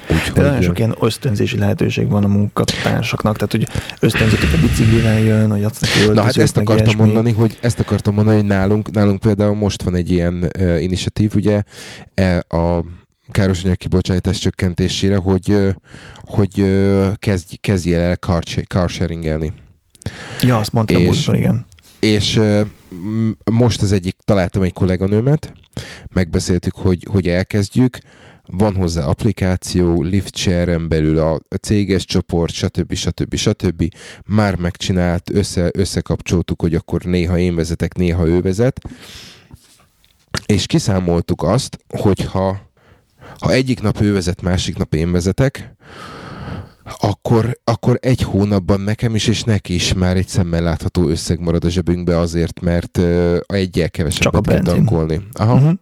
Úgyhogy... De nagyon sok ilyen ösztönzési lehetőség van a munkatársaknak, tehát hogy ösztönződik a biciklivel jön, hogy adsz neki Na hát ezt akartam ilyesmi. mondani, hogy ezt akartam mondani, hogy nálunk, nálunk például most van egy ilyen uh, initiatív, ugye e, a károsanyag kibocsátás csökkentésére, hogy, hogy kezdj, kezdjél el carsharingelni. Ja, azt mondtam és, igen. És most az egyik, találtam egy kolléganőmet, megbeszéltük, hogy, hogy elkezdjük, van hozzá applikáció, lift share belül a, céges csoport, stb. stb. stb. Már megcsinált, össze, összekapcsoltuk, hogy akkor néha én vezetek, néha ő vezet, és kiszámoltuk azt, hogy ha, ha egyik nap ő vezet, másik nap én vezetek, akkor, akkor egy hónapban nekem is, és neki is már egy szemmel látható összeg marad a zsebünkbe azért, mert uh, egyel kevesebbet kell tankolni. Aha. Uh-huh.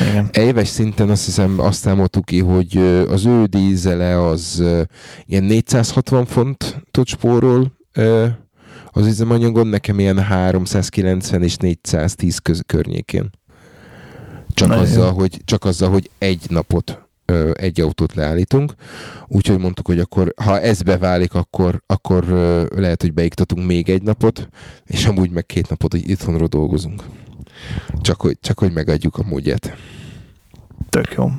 Igen. Éves szinten azt hiszem azt számoltuk ki, hogy az ő dízele az ilyen 460 fontot spórol az üzemanyagon, nekem ilyen 390 és 410 köz környékén. Csak azzal, hogy, csak azzal, hogy egy napot egy autót leállítunk, úgyhogy mondtuk, hogy akkor ha ez beválik, akkor, akkor lehet, hogy beiktatunk még egy napot, és amúgy meg két napot, hogy itthonról dolgozunk. Csak hogy, csak hogy megadjuk a módját. Tök jó.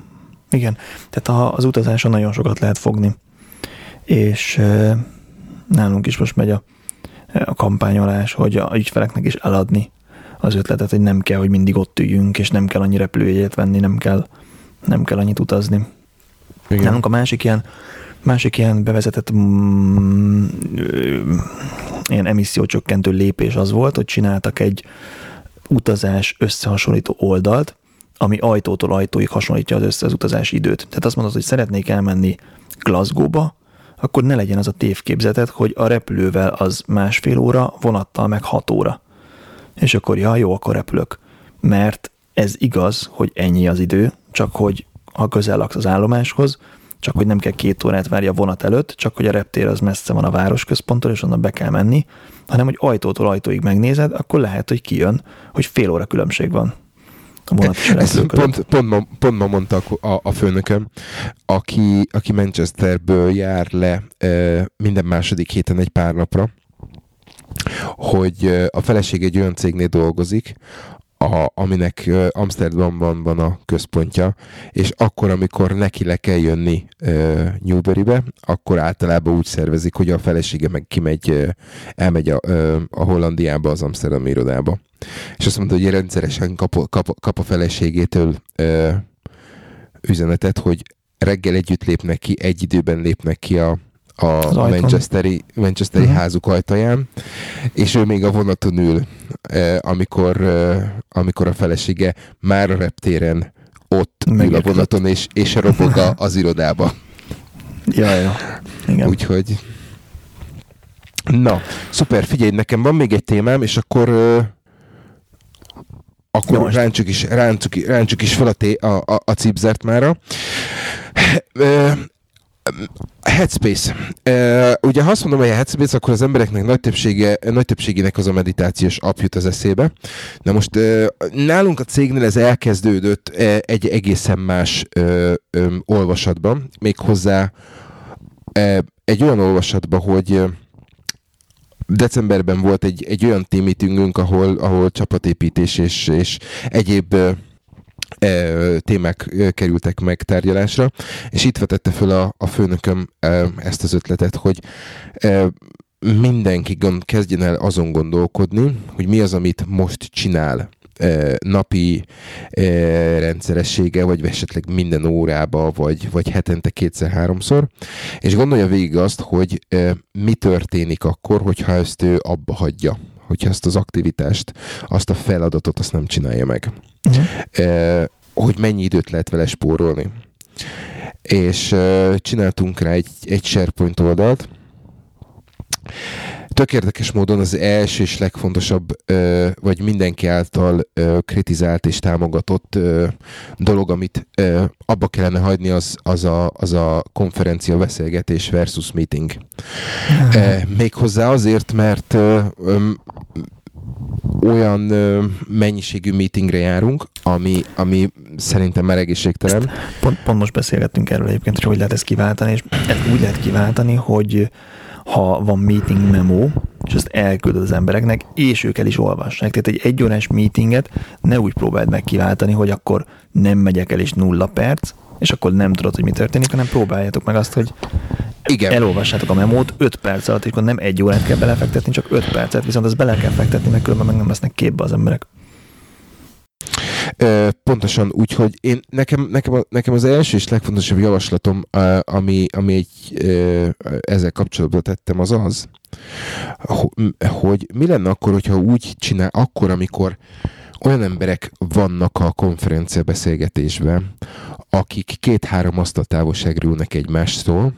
Igen. Tehát az utazáson nagyon sokat lehet fogni. És nálunk is most megy a, a kampányolás, hogy a ügyfeleknek is eladni az ötletet, hogy nem kell, hogy mindig ott üljünk, és nem kell annyi repülőjegyet venni, nem kell, nem kell annyit utazni. Igen. Nálunk a másik ilyen, másik ilyen bevezetett mm, ilyen emissziócsökkentő lépés az volt, hogy csináltak egy utazás összehasonlító oldalt, ami ajtótól ajtóig hasonlítja az össze az utazási időt. Tehát azt mondod, hogy szeretnék elmenni Glasgow-ba, akkor ne legyen az a tévképzetet, hogy a repülővel az másfél óra, vonattal meg hat óra. És akkor, ja, jó, akkor repülök. Mert ez igaz, hogy ennyi az idő, csak hogy ha közel laksz az állomáshoz, csak hogy nem kell két órát várja a vonat előtt, csak hogy a reptér az messze van a városközponttól, és onnan be kell menni, hanem hogy ajtótól ajtóig megnézed, akkor lehet, hogy kijön, hogy fél óra különbség van. A Ezt pont, pont, ma, pont ma mondta a, a főnököm, aki, aki Manchesterből jár le e, minden második héten egy pár napra, hogy a feleség egy olyan cégnél dolgozik, a, aminek Amsterdamban van a központja, és akkor, amikor neki le kell jönni Newburybe, akkor általában úgy szervezik, hogy a felesége meg kimegy, elmegy a, a Hollandiába, az Amsterdam irodába. És azt mondta, hogy rendszeresen kap, kap, kap a feleségétől üzenetet, hogy reggel együtt lépnek ki, egy időben lépnek ki a, a Manchesteri, Manchesteri uh-huh. házuk ajtaján, és ő még a vonaton ül, amikor, amikor a felesége már a reptéren ott Megérkezett. ül a vonaton, és, és robog a, az irodába. Ja, ja. Igen. Úgyhogy... Na, szuper, figyelj, nekem van még egy témám, és akkor akkor ráncsuk is, ráncsuk, ráncsuk is fel a, té, a, a, a cipzert mára. Headspace. Uh, ugye ha azt mondom, hogy a Headspace, akkor az embereknek nagy, többsége, nagy többségének az a meditációs app jut az eszébe. Na most uh, nálunk a cégnél ez elkezdődött uh, egy egészen más uh, um, olvasatban, méghozzá uh, egy olyan olvasatban, hogy uh, decemberben volt egy, egy olyan team meetingünk, ahol, ahol csapatépítés és, és egyéb uh, témák kerültek meg tárgyalásra, és itt vetette föl a, a főnököm ezt az ötletet, hogy mindenki kezdjen el azon gondolkodni, hogy mi az, amit most csinál napi rendszeressége, vagy esetleg minden órába, vagy, vagy hetente kétszer-háromszor, és gondolja végig azt, hogy mi történik akkor, hogyha ezt ő abba hagyja hogyha ezt az aktivitást, azt a feladatot, azt nem csinálja meg. Uh-huh. Hogy mennyi időt lehet vele spórolni. És e, csináltunk rá egy, egy SharePoint oldalt, Tök érdekes módon az első és legfontosabb, vagy mindenki által kritizált és támogatott dolog, amit abba kellene hagyni, az, az, a, az a konferencia beszélgetés versus meeting. Méghozzá azért, mert olyan mennyiségű meetingre járunk, ami, ami szerintem már egészségtelen. pont, pont most beszélgettünk erről egyébként, hogy hogy lehet ezt kiváltani, és ezt úgy lehet kiváltani, hogy ha van meeting memo, és ezt elküldöd az embereknek, és ők el is olvassák. Tehát egy egyórás meetinget ne úgy próbáld meg kiváltani, hogy akkor nem megyek el, és nulla perc, és akkor nem tudod, hogy mi történik, hanem próbáljátok meg azt, hogy Igen. elolvassátok a memót 5 perc alatt, és akkor nem egy órát kell belefektetni, csak 5 percet, viszont azt bele kell fektetni, mert különben meg nem lesznek képbe az emberek. Pontosan úgy, hogy én, nekem, nekem, nekem az első és legfontosabb javaslatom, ami, ami egy, ezzel kapcsolatban tettem, az az, hogy mi lenne akkor, hogyha úgy csinál, akkor, amikor olyan emberek vannak a konferencia beszélgetésben, akik két-három asztaltávolságra ülnek egymástól,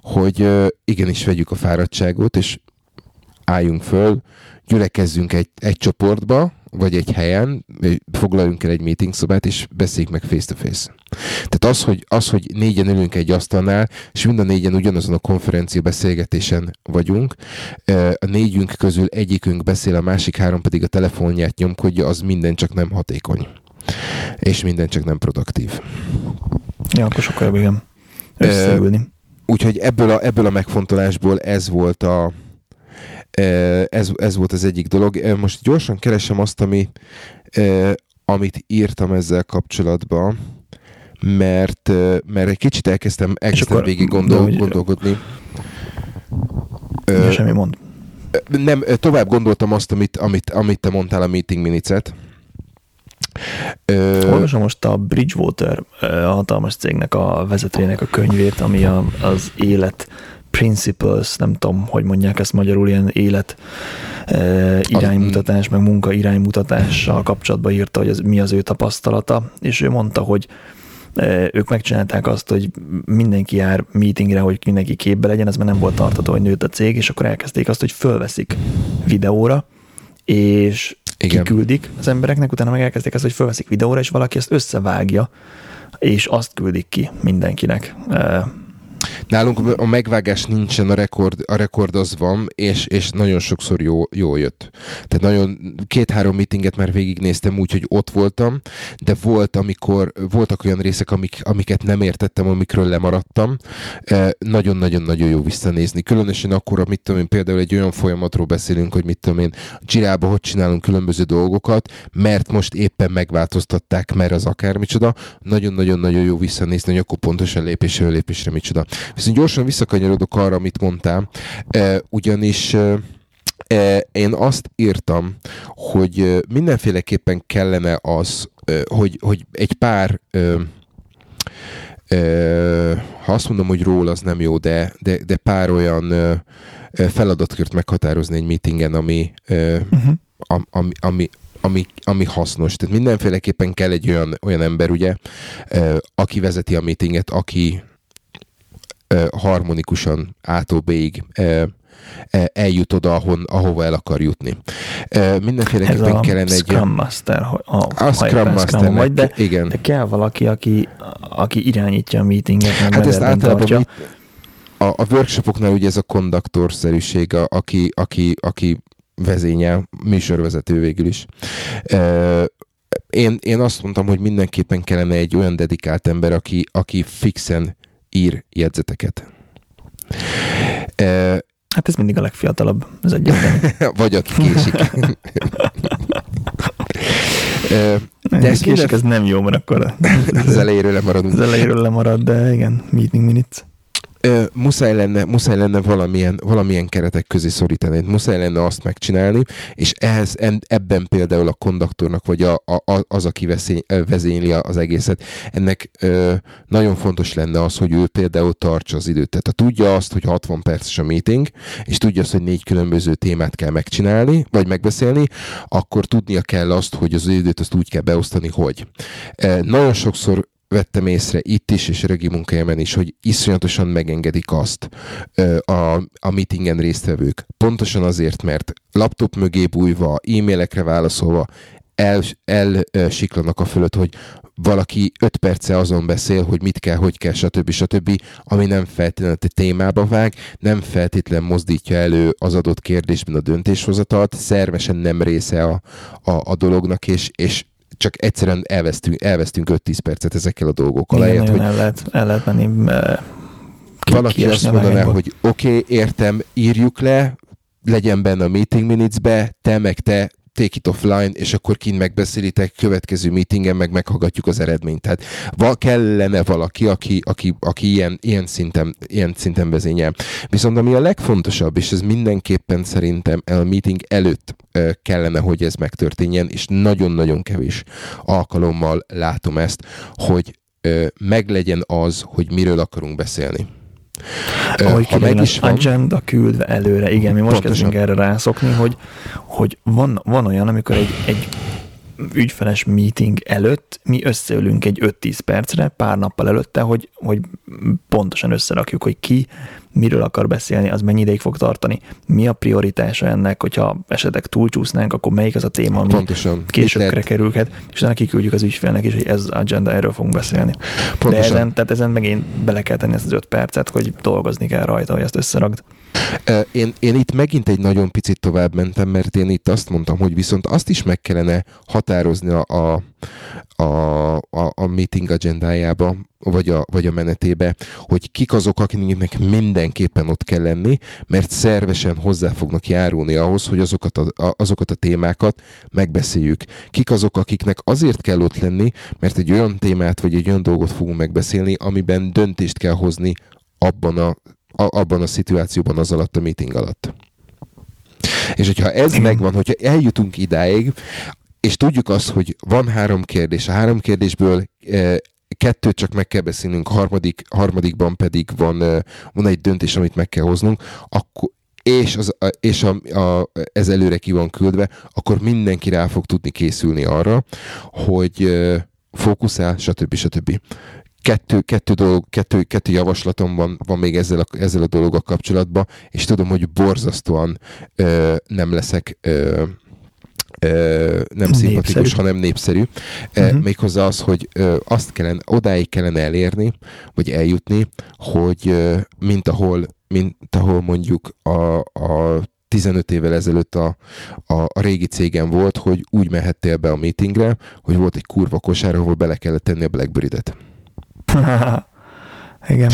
hogy igenis vegyük a fáradtságot, és álljunk föl, gyülekezzünk egy, egy csoportba, vagy egy helyen, foglaljunk el egy meeting szobát, és beszéljük meg face-to-face. Tehát az hogy, az, hogy négyen ülünk egy asztalnál, és mind a négyen ugyanazon a konferencia beszélgetésen vagyunk, a négyünk közül egyikünk beszél, a másik három pedig a telefonját nyomkodja, az minden csak nem hatékony. És minden csak nem produktív. Ja, akkor sokkal jobb, igen. Összeülni. Úgyhogy ebből a, ebből a megfontolásból ez volt a, ez, ez volt az egyik dolog. Most gyorsan keresem azt, ami, amit írtam ezzel kapcsolatban, mert, mert egy kicsit elkezdtem, elkezdtem végig gondol, gondolkodni. Ja, semmi mond. Nem, tovább gondoltam azt, amit, amit, amit te mondtál a meeting minicet. Olvasom most a Bridgewater a hatalmas cégnek a vezetőjének a könyvét, ami a, az élet principles, nem tudom, hogy mondják ezt magyarul, ilyen élet iránymutatás, meg munka iránymutatással kapcsolatban írta, hogy ez mi az ő tapasztalata, és ő mondta, hogy ők megcsinálták azt, hogy mindenki jár meetingre, hogy mindenki képbe legyen, ez már nem volt tartató, hogy nőtt a cég, és akkor elkezdték azt, hogy fölveszik videóra, és Igen. kiküldik az embereknek, utána meg elkezdték azt, hogy fölveszik videóra, és valaki ezt összevágja, és azt küldik ki mindenkinek Nálunk a megvágás nincsen, a rekord, a rekord az van, és, és nagyon sokszor jó, jó jött. Tehát nagyon két-három meetinget már végignéztem úgy, hogy ott voltam, de volt, amikor voltak olyan részek, amik, amiket nem értettem, amikről lemaradtam. Nagyon-nagyon-nagyon jó visszanézni. Különösen akkor, mit tudom én, például egy olyan folyamatról beszélünk, hogy mit tudom én, Girába hogy csinálunk különböző dolgokat, mert most éppen megváltoztatták, mert az akármicsoda. Nagyon-nagyon-nagyon jó visszanézni, hogy akkor pontosan lépésről lépésre micsoda. Viszont gyorsan visszakanyarodok arra, amit mondtál, ugyanis én azt írtam, hogy mindenféleképpen kellene az, hogy, hogy egy pár ha azt mondom, hogy ról, az nem jó, de, de, de pár olyan feladatkört meghatározni egy meetingen, ami, uh-huh. ami, ami, ami, ami hasznos. Tehát mindenféleképpen kell egy olyan, olyan ember, ugye, aki vezeti a meetinget, aki harmonikusan A-tól B-ig eljut oda, ahon, ahova el akar jutni. Mindenféleképpen kellene egy... Scrum Master, a, a Scrum Master, vagy, de, igen. de kell valaki, aki, aki irányítja a meetinget, meg hát ezt általában a, a workshopoknál ugye ez a konduktorszerűség, a, aki, aki, aki vezényel, műsorvezető végül is. Én, én azt mondtam, hogy mindenképpen kellene egy olyan dedikált ember, aki, aki fixen ír jegyzeteket. E, hát ez mindig a legfiatalabb, ez egyetlen. Vagy aki késik. e, de ez, késik, ez nem jó, mert akkor az elejéről lemaradunk. Az elejéről lemarad, de igen, meeting minutes muszáj lenne, muszáj lenne valamilyen, valamilyen keretek közé szorítani, muszáj lenne azt megcsinálni, és ehhez ebben például a konduktornak, vagy a, a, az, aki veszély, vezényli az egészet, ennek ö, nagyon fontos lenne az, hogy ő például tartsa az időt. Tehát ha tudja azt, hogy 60 perces a meeting, és tudja azt, hogy négy különböző témát kell megcsinálni, vagy megbeszélni, akkor tudnia kell azt, hogy az időt azt úgy kell beosztani, hogy. E, nagyon sokszor vettem észre itt is, és regi munkájában is, hogy iszonyatosan megengedik azt a, a meetingen résztvevők. Pontosan azért, mert laptop mögé bújva, e-mailekre válaszolva el, elsiklanak a fölött, hogy valaki öt perce azon beszél, hogy mit kell, hogy kell, stb. stb., ami nem feltétlenül a témába vág, nem feltétlenül mozdítja elő az adott kérdésben a döntéshozatalt, szervesen nem része a, a, a dolognak, és, és csak egyszerűen elvesztünk, elvesztünk 5-10 percet ezekkel a dolgokkal. Igen, Lehet, hogy el lehet, el lehet menni ki, valaki azt mondaná, hogy oké, okay, értem, írjuk le, legyen benne a meeting minutes-be, te meg te take it offline, és akkor kint megbeszélitek, következő meetingen meg meghallgatjuk az eredményt. Tehát val kellene valaki, aki, aki, aki ilyen, ilyen, szinten, ilyen szinten vezényel. Viszont ami a legfontosabb, és ez mindenképpen szerintem a meeting előtt kellene, hogy ez megtörténjen, és nagyon-nagyon kevés alkalommal látom ezt, hogy meglegyen az, hogy miről akarunk beszélni. Ahogy ha meg is van, agenda küldve előre, igen, mi most Pontosan. kezdünk erre rászokni, hogy, hogy van, van olyan, amikor egy, egy ügyfeles meeting előtt mi összeülünk egy 5-10 percre, pár nappal előtte, hogy, hogy pontosan összerakjuk, hogy ki miről akar beszélni, az mennyi ideig fog tartani, mi a prioritása ennek, hogyha esetek túlcsúsznánk, akkor melyik az a téma, ami Pontosan. későbbre kerülhet, és utána kiküldjük az ügyfélnek is, hogy ez az agenda, erről fogunk beszélni. Pontosan. De ezen, tehát ezen megint bele kell tenni ezt az öt percet, hogy dolgozni kell rajta, hogy ezt összeragd. Én, én itt megint egy nagyon picit tovább mentem, mert én itt azt mondtam, hogy viszont azt is meg kellene határozni a, a, a, a, a meeting agendájába, vagy a, vagy a menetébe, hogy kik azok, akiknek mindenképpen ott kell lenni, mert szervesen hozzá fognak járulni ahhoz, hogy azokat a, azokat a témákat megbeszéljük. Kik azok, akiknek azért kell ott lenni, mert egy olyan témát, vagy egy olyan dolgot fogunk megbeszélni, amiben döntést kell hozni abban a abban a szituációban az alatt a meeting alatt. És hogyha ez megvan, hogyha eljutunk idáig, és tudjuk azt, hogy van három kérdés, a három kérdésből kettőt csak meg kell beszélnünk, a harmadik, harmadikban pedig van, van egy döntés, amit meg kell hoznunk, akkor, és, az, és a, a, ez előre ki van küldve, akkor mindenki rá fog tudni készülni arra, hogy fókuszál, stb. stb. Kettő, kettő, dolog, kettő, kettő javaslatom van, van még ezzel a, ezzel a dologgal kapcsolatban, és tudom, hogy borzasztóan ö, nem leszek ö, ö, nem népszerű. szimpatikus, hanem népszerű. Uh-huh. Méghozzá az, hogy ö, azt kellene, odáig kellene elérni, vagy eljutni, hogy ö, mint ahol mint ahol mondjuk a, a 15 évvel ezelőtt a, a, a régi cégem volt, hogy úgy mehettél be a meetingre, hogy volt egy kurva kosár, ahol bele kellett tenni a Blackberry-det. Igen.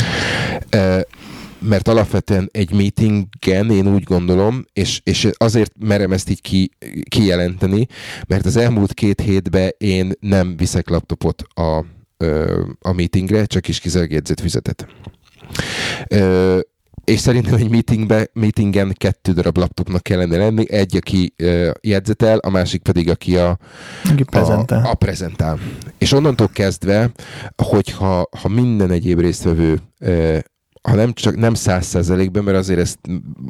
E, mert alapvetően egy meetingen én úgy gondolom, és, és azért merem ezt így ki, kijelenteni, mert az elmúlt két hétben én nem viszek laptopot a, a meetingre, csak is kizárólag füzetet és szerintem egy meetingbe, meetingen kettő darab laptopnak kellene lenni, egy, aki uh, jegyzetel, a másik pedig, aki a, aki prezentál. A, a prezentál. És onnantól kezdve, hogyha ha minden egyéb résztvevő uh, ha nem csak nem száz százalékban, mert azért ezt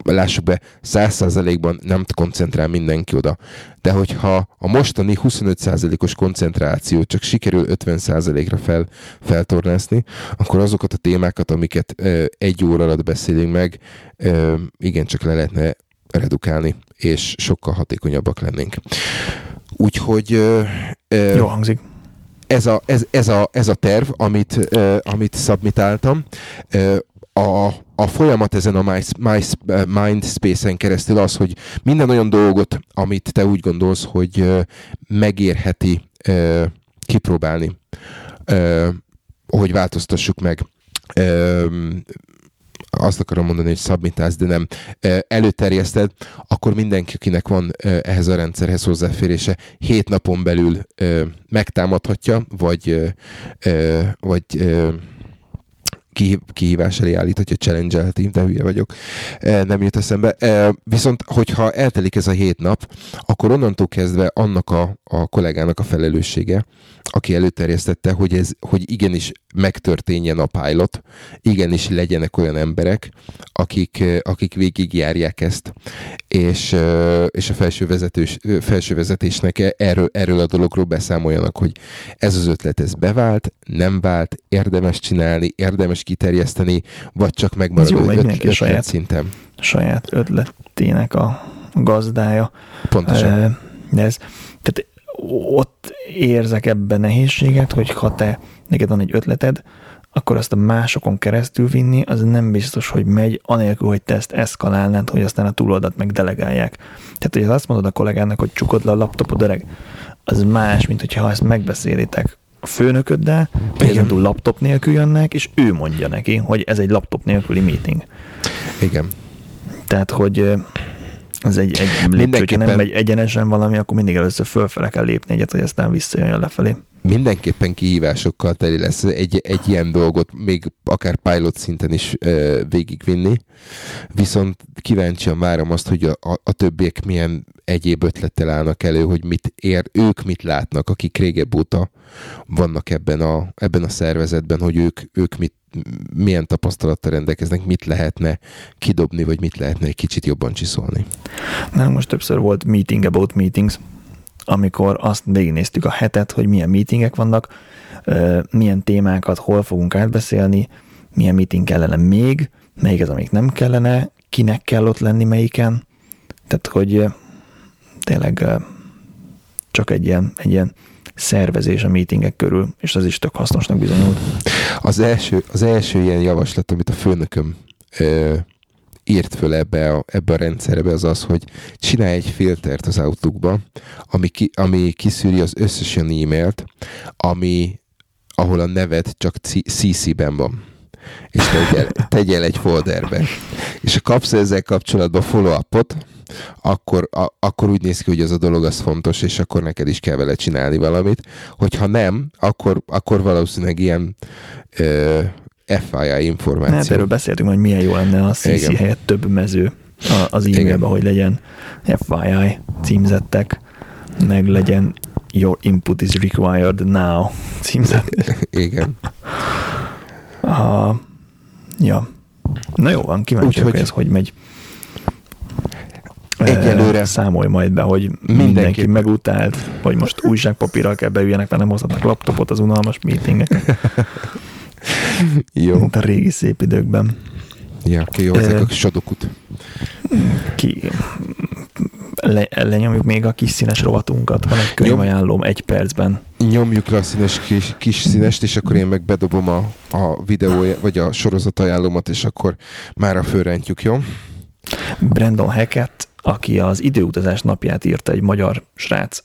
lássuk be, száz százalékban nem koncentrál mindenki oda. De hogyha a mostani 25 százalékos koncentráció csak sikerül 50 százalékra fel, feltornászni, akkor azokat a témákat, amiket ö, egy óra alatt beszélünk meg, ö, igencsak le lehetne redukálni, és sokkal hatékonyabbak lennénk. Úgyhogy... Ö, ö, Jó hangzik ez a, ez, ez, a, ez a terv, amit, uh, amit submitáltam. Uh, a, a folyamat ezen a My, Mindspace-en keresztül az, hogy minden olyan dolgot, amit te úgy gondolsz, hogy megérheti kipróbálni, hogy változtassuk meg. Azt akarom mondani, hogy szabmitálsz, de nem. Előterjeszted, akkor mindenki, akinek van ehhez a rendszerhez hozzáférése, hét napon belül megtámadhatja, vagy, vagy kihívás elé állíthatja, challenge de hülye vagyok, e, nem jut eszembe. E, viszont, hogyha eltelik ez a hét nap, akkor onnantól kezdve annak a, a kollégának a felelőssége, aki előterjesztette, hogy, ez, hogy igenis megtörténjen a pilot, igenis legyenek olyan emberek, akik, akik végigjárják ezt, és, és a felső, vezetős, felső vezetésnek erről, erről a dologról beszámoljanak, hogy ez az ötlet, ez bevált, nem vált, érdemes csinálni, érdemes kiterjeszteni, vagy csak megmarad jó, öt, ötlet, ötlet saját, szinten. Saját ötletének a gazdája. Pontosan. Ez, tehát ott érzek ebben nehézséget, hogy ha te, neked van egy ötleted, akkor azt a másokon keresztül vinni, az nem biztos, hogy megy, anélkül, hogy te ezt eszkalálnád, hogy aztán a túloldat meg delegálják. Tehát, hogy azt mondod a kollégának, hogy csukod le a laptopod öreg, az más, mint hogyha ezt megbeszélitek a főnököddel, ezen laptop nélkül jönnek, és ő mondja neki, hogy ez egy laptop nélküli meeting. Igen. Tehát, hogy ez egy, egy lépcső, hogyha nem megy egyenesen valami, akkor mindig először fölfele kell lépni egyet, hogy aztán visszajön lefelé. Mindenképpen kihívásokkal teli lesz egy, egy ilyen dolgot, még akár pilot szinten is ö, végigvinni. Viszont kíváncsian várom azt, hogy a, a, a többiek milyen egyéb ötlettel állnak elő, hogy mit ér, ők mit látnak, akik régebb óta vannak ebben a, ebben a szervezetben, hogy ők, ők mit milyen tapasztalattal rendelkeznek, mit lehetne kidobni, vagy mit lehetne egy kicsit jobban csiszolni. Na, most többször volt meeting about meetings, amikor azt végignéztük a hetet, hogy milyen meetingek vannak, milyen témákat hol fogunk átbeszélni, milyen meeting kellene még, melyik az, amik nem kellene, kinek kell ott lenni melyiken. Tehát, hogy tényleg csak egy ilyen, egy ilyen szervezés a meetingek körül, és az is tök hasznosnak bizonyult. Az első, az első ilyen javaslat, amit a főnököm írt föl ebbe a, ebbe a rendszerbe, az az, hogy csinálj egy filtert az Outlookba, ami, ki, ami kiszűri az összes olyan e-mailt, ami, ahol a neved csak CC-ben van és tegyél, tegyél egy folderbe. És ha kapsz ezzel kapcsolatban follow-upot, akkor, a, akkor úgy néz ki, hogy az a dolog az fontos, és akkor neked is kell vele csinálni valamit. Hogyha nem, akkor, akkor valószínűleg ilyen ö, FII információ. Hát erről beszéltünk, hogy milyen jó lenne a CC Igen. helyett több mező az e-mailben, hogy legyen FII címzettek, meg legyen Your input is required now címzet. Igen. Uh, ja. Na jó van, kíváncsi hogy ez hogy megy. Egyelőre számolj majd be, hogy mindenki, mindenki megutált, hogy most újságpapírral kell beüljenek, mert nem hozhatnak laptopot az unalmas meetingek. jó. Mint a régi szép időkben. Ja, ki jó, ezek a sodokut. Ki, le, lenyomjuk még a kis színes rovatunkat, van egy könyvajánlóm egy percben. Nyomjuk le a színes kis, kis színest, és akkor én meg bedobom a, a videó, vagy a sorozat ajánlómat, és akkor már a fölrentjük, jó? Brandon Hackett, aki az időutazás napját írta, egy magyar srác,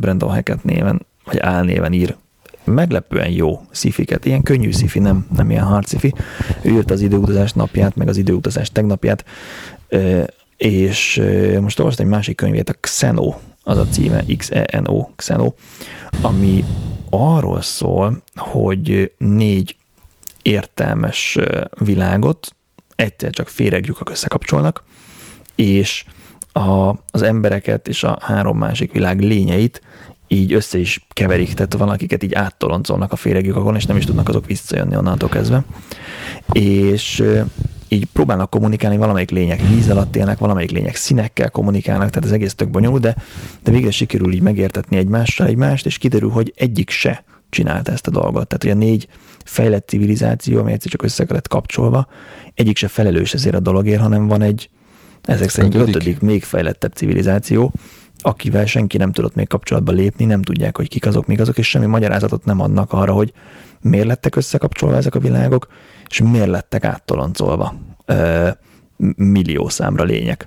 Brandon Hackett néven, vagy álnéven ír meglepően jó szifiket, ilyen könnyű szifi, nem, nem ilyen hard szifi. Ő írt az időutazás napját, meg az időutazás tegnapját, és most olvastam egy másik könyvét, a Xeno, az a címe, X-E-N-O, Xeno, ami arról szól, hogy négy értelmes világot egyszer csak féregjukak összekapcsolnak, és a, az embereket és a három másik világ lényeit így össze is keverik, tehát valakiket így áttoloncolnak a féregjukakon, és nem is tudnak azok visszajönni onnantól kezdve. És így próbálnak kommunikálni, valamelyik lények víz alatt élnek, valamelyik lények színekkel kommunikálnak, tehát az egész tök bonyolult, de, de végre sikerül így megértetni egymással egymást, és kiderül, hogy egyik se csinálta ezt a dolgot. Tehát, hogy a négy fejlett civilizáció, ami egyszer csak össze lett kapcsolva, egyik se felelős ezért a dologért, hanem van egy ezek szerint ötödik még fejlettebb civilizáció, akivel senki nem tudott még kapcsolatba lépni, nem tudják, hogy kik azok, mik azok, és semmi magyarázatot nem adnak arra, hogy miért lettek összekapcsolva ezek a világok, és miért lettek áttoloncolva millió számra lények,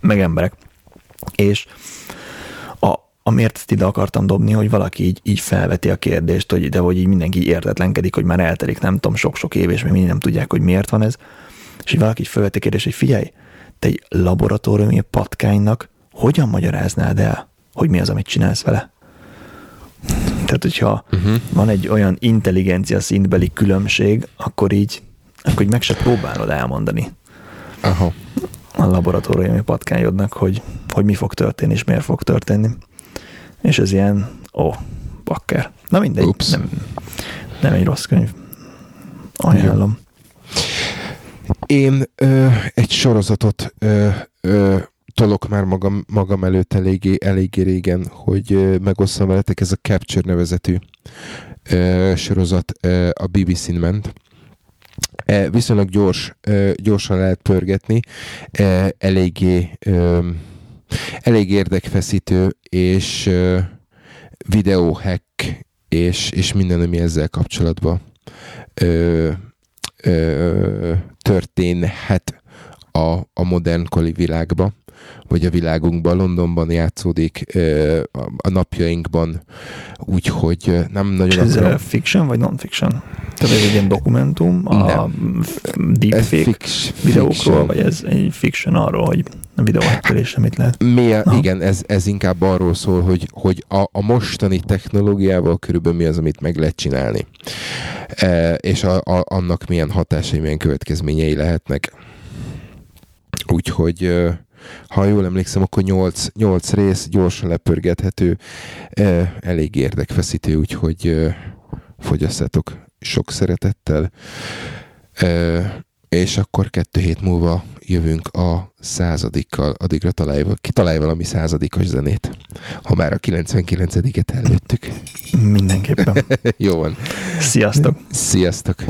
meg emberek. És a, amiért ezt ide akartam dobni, hogy valaki így, így felveti a kérdést, hogy de hogy így mindenki értetlenkedik, hogy már eltelik nem tudom sok-sok év, és még mindig nem tudják, hogy miért van ez. És így valaki így felveti a kérdést, hogy figyelj, te egy laboratóriumi patkánynak hogyan magyaráznád el, hogy mi az, amit csinálsz vele? Tehát, hogyha uh-huh. van egy olyan intelligencia szintbeli különbség, akkor így, akkor így meg se próbálod elmondani Aha. a laboratóriumi patkányodnak, hogy, hogy mi fog történni, és miért fog történni. És ez ilyen, ó, bakker. Na mindegy, nem, nem egy rossz könyv. Ajánlom. Én ö, egy sorozatot ö, ö, tolok már magam, magam előtt eléggé, eléggé régen, hogy megosszam veletek, ez a Capture nevezetű ö, sorozat ö, a BBC-n ment. E, viszonylag gyors, ö, gyorsan lehet pörgetni, e, eléggé, ö, elég érdekfeszítő, és ö, videóhack, és, és minden, ami ezzel kapcsolatban ö, ö, történhet a, a modern koli világba vagy a világunkban, Londonban játszódik a napjainkban, úgyhogy nem nagyon Ez akarom. fiction vagy non-fiction? Tehát ez egy ilyen dokumentum a nem. deepfake videókról, fiction. vagy ez egy fiction arról, hogy a videóhekkelésre mit lehet? Mi a, igen, ez, ez inkább arról szól, hogy, hogy a, a mostani technológiával körülbelül mi az, amit meg lehet csinálni. E, és a, a, annak milyen hatásai, milyen következményei lehetnek. Úgyhogy ha jól emlékszem, akkor 8, 8 rész, gyorsan lepörgethető, elég érdekfeszítő, úgyhogy fogyasztátok sok szeretettel. És akkor kettő hét múlva jövünk a századikkal, addigra találj, találj valami századikos zenét, ha már a 99-et előttük. Mindenképpen. Jó van. Sziasztok! Sziasztok!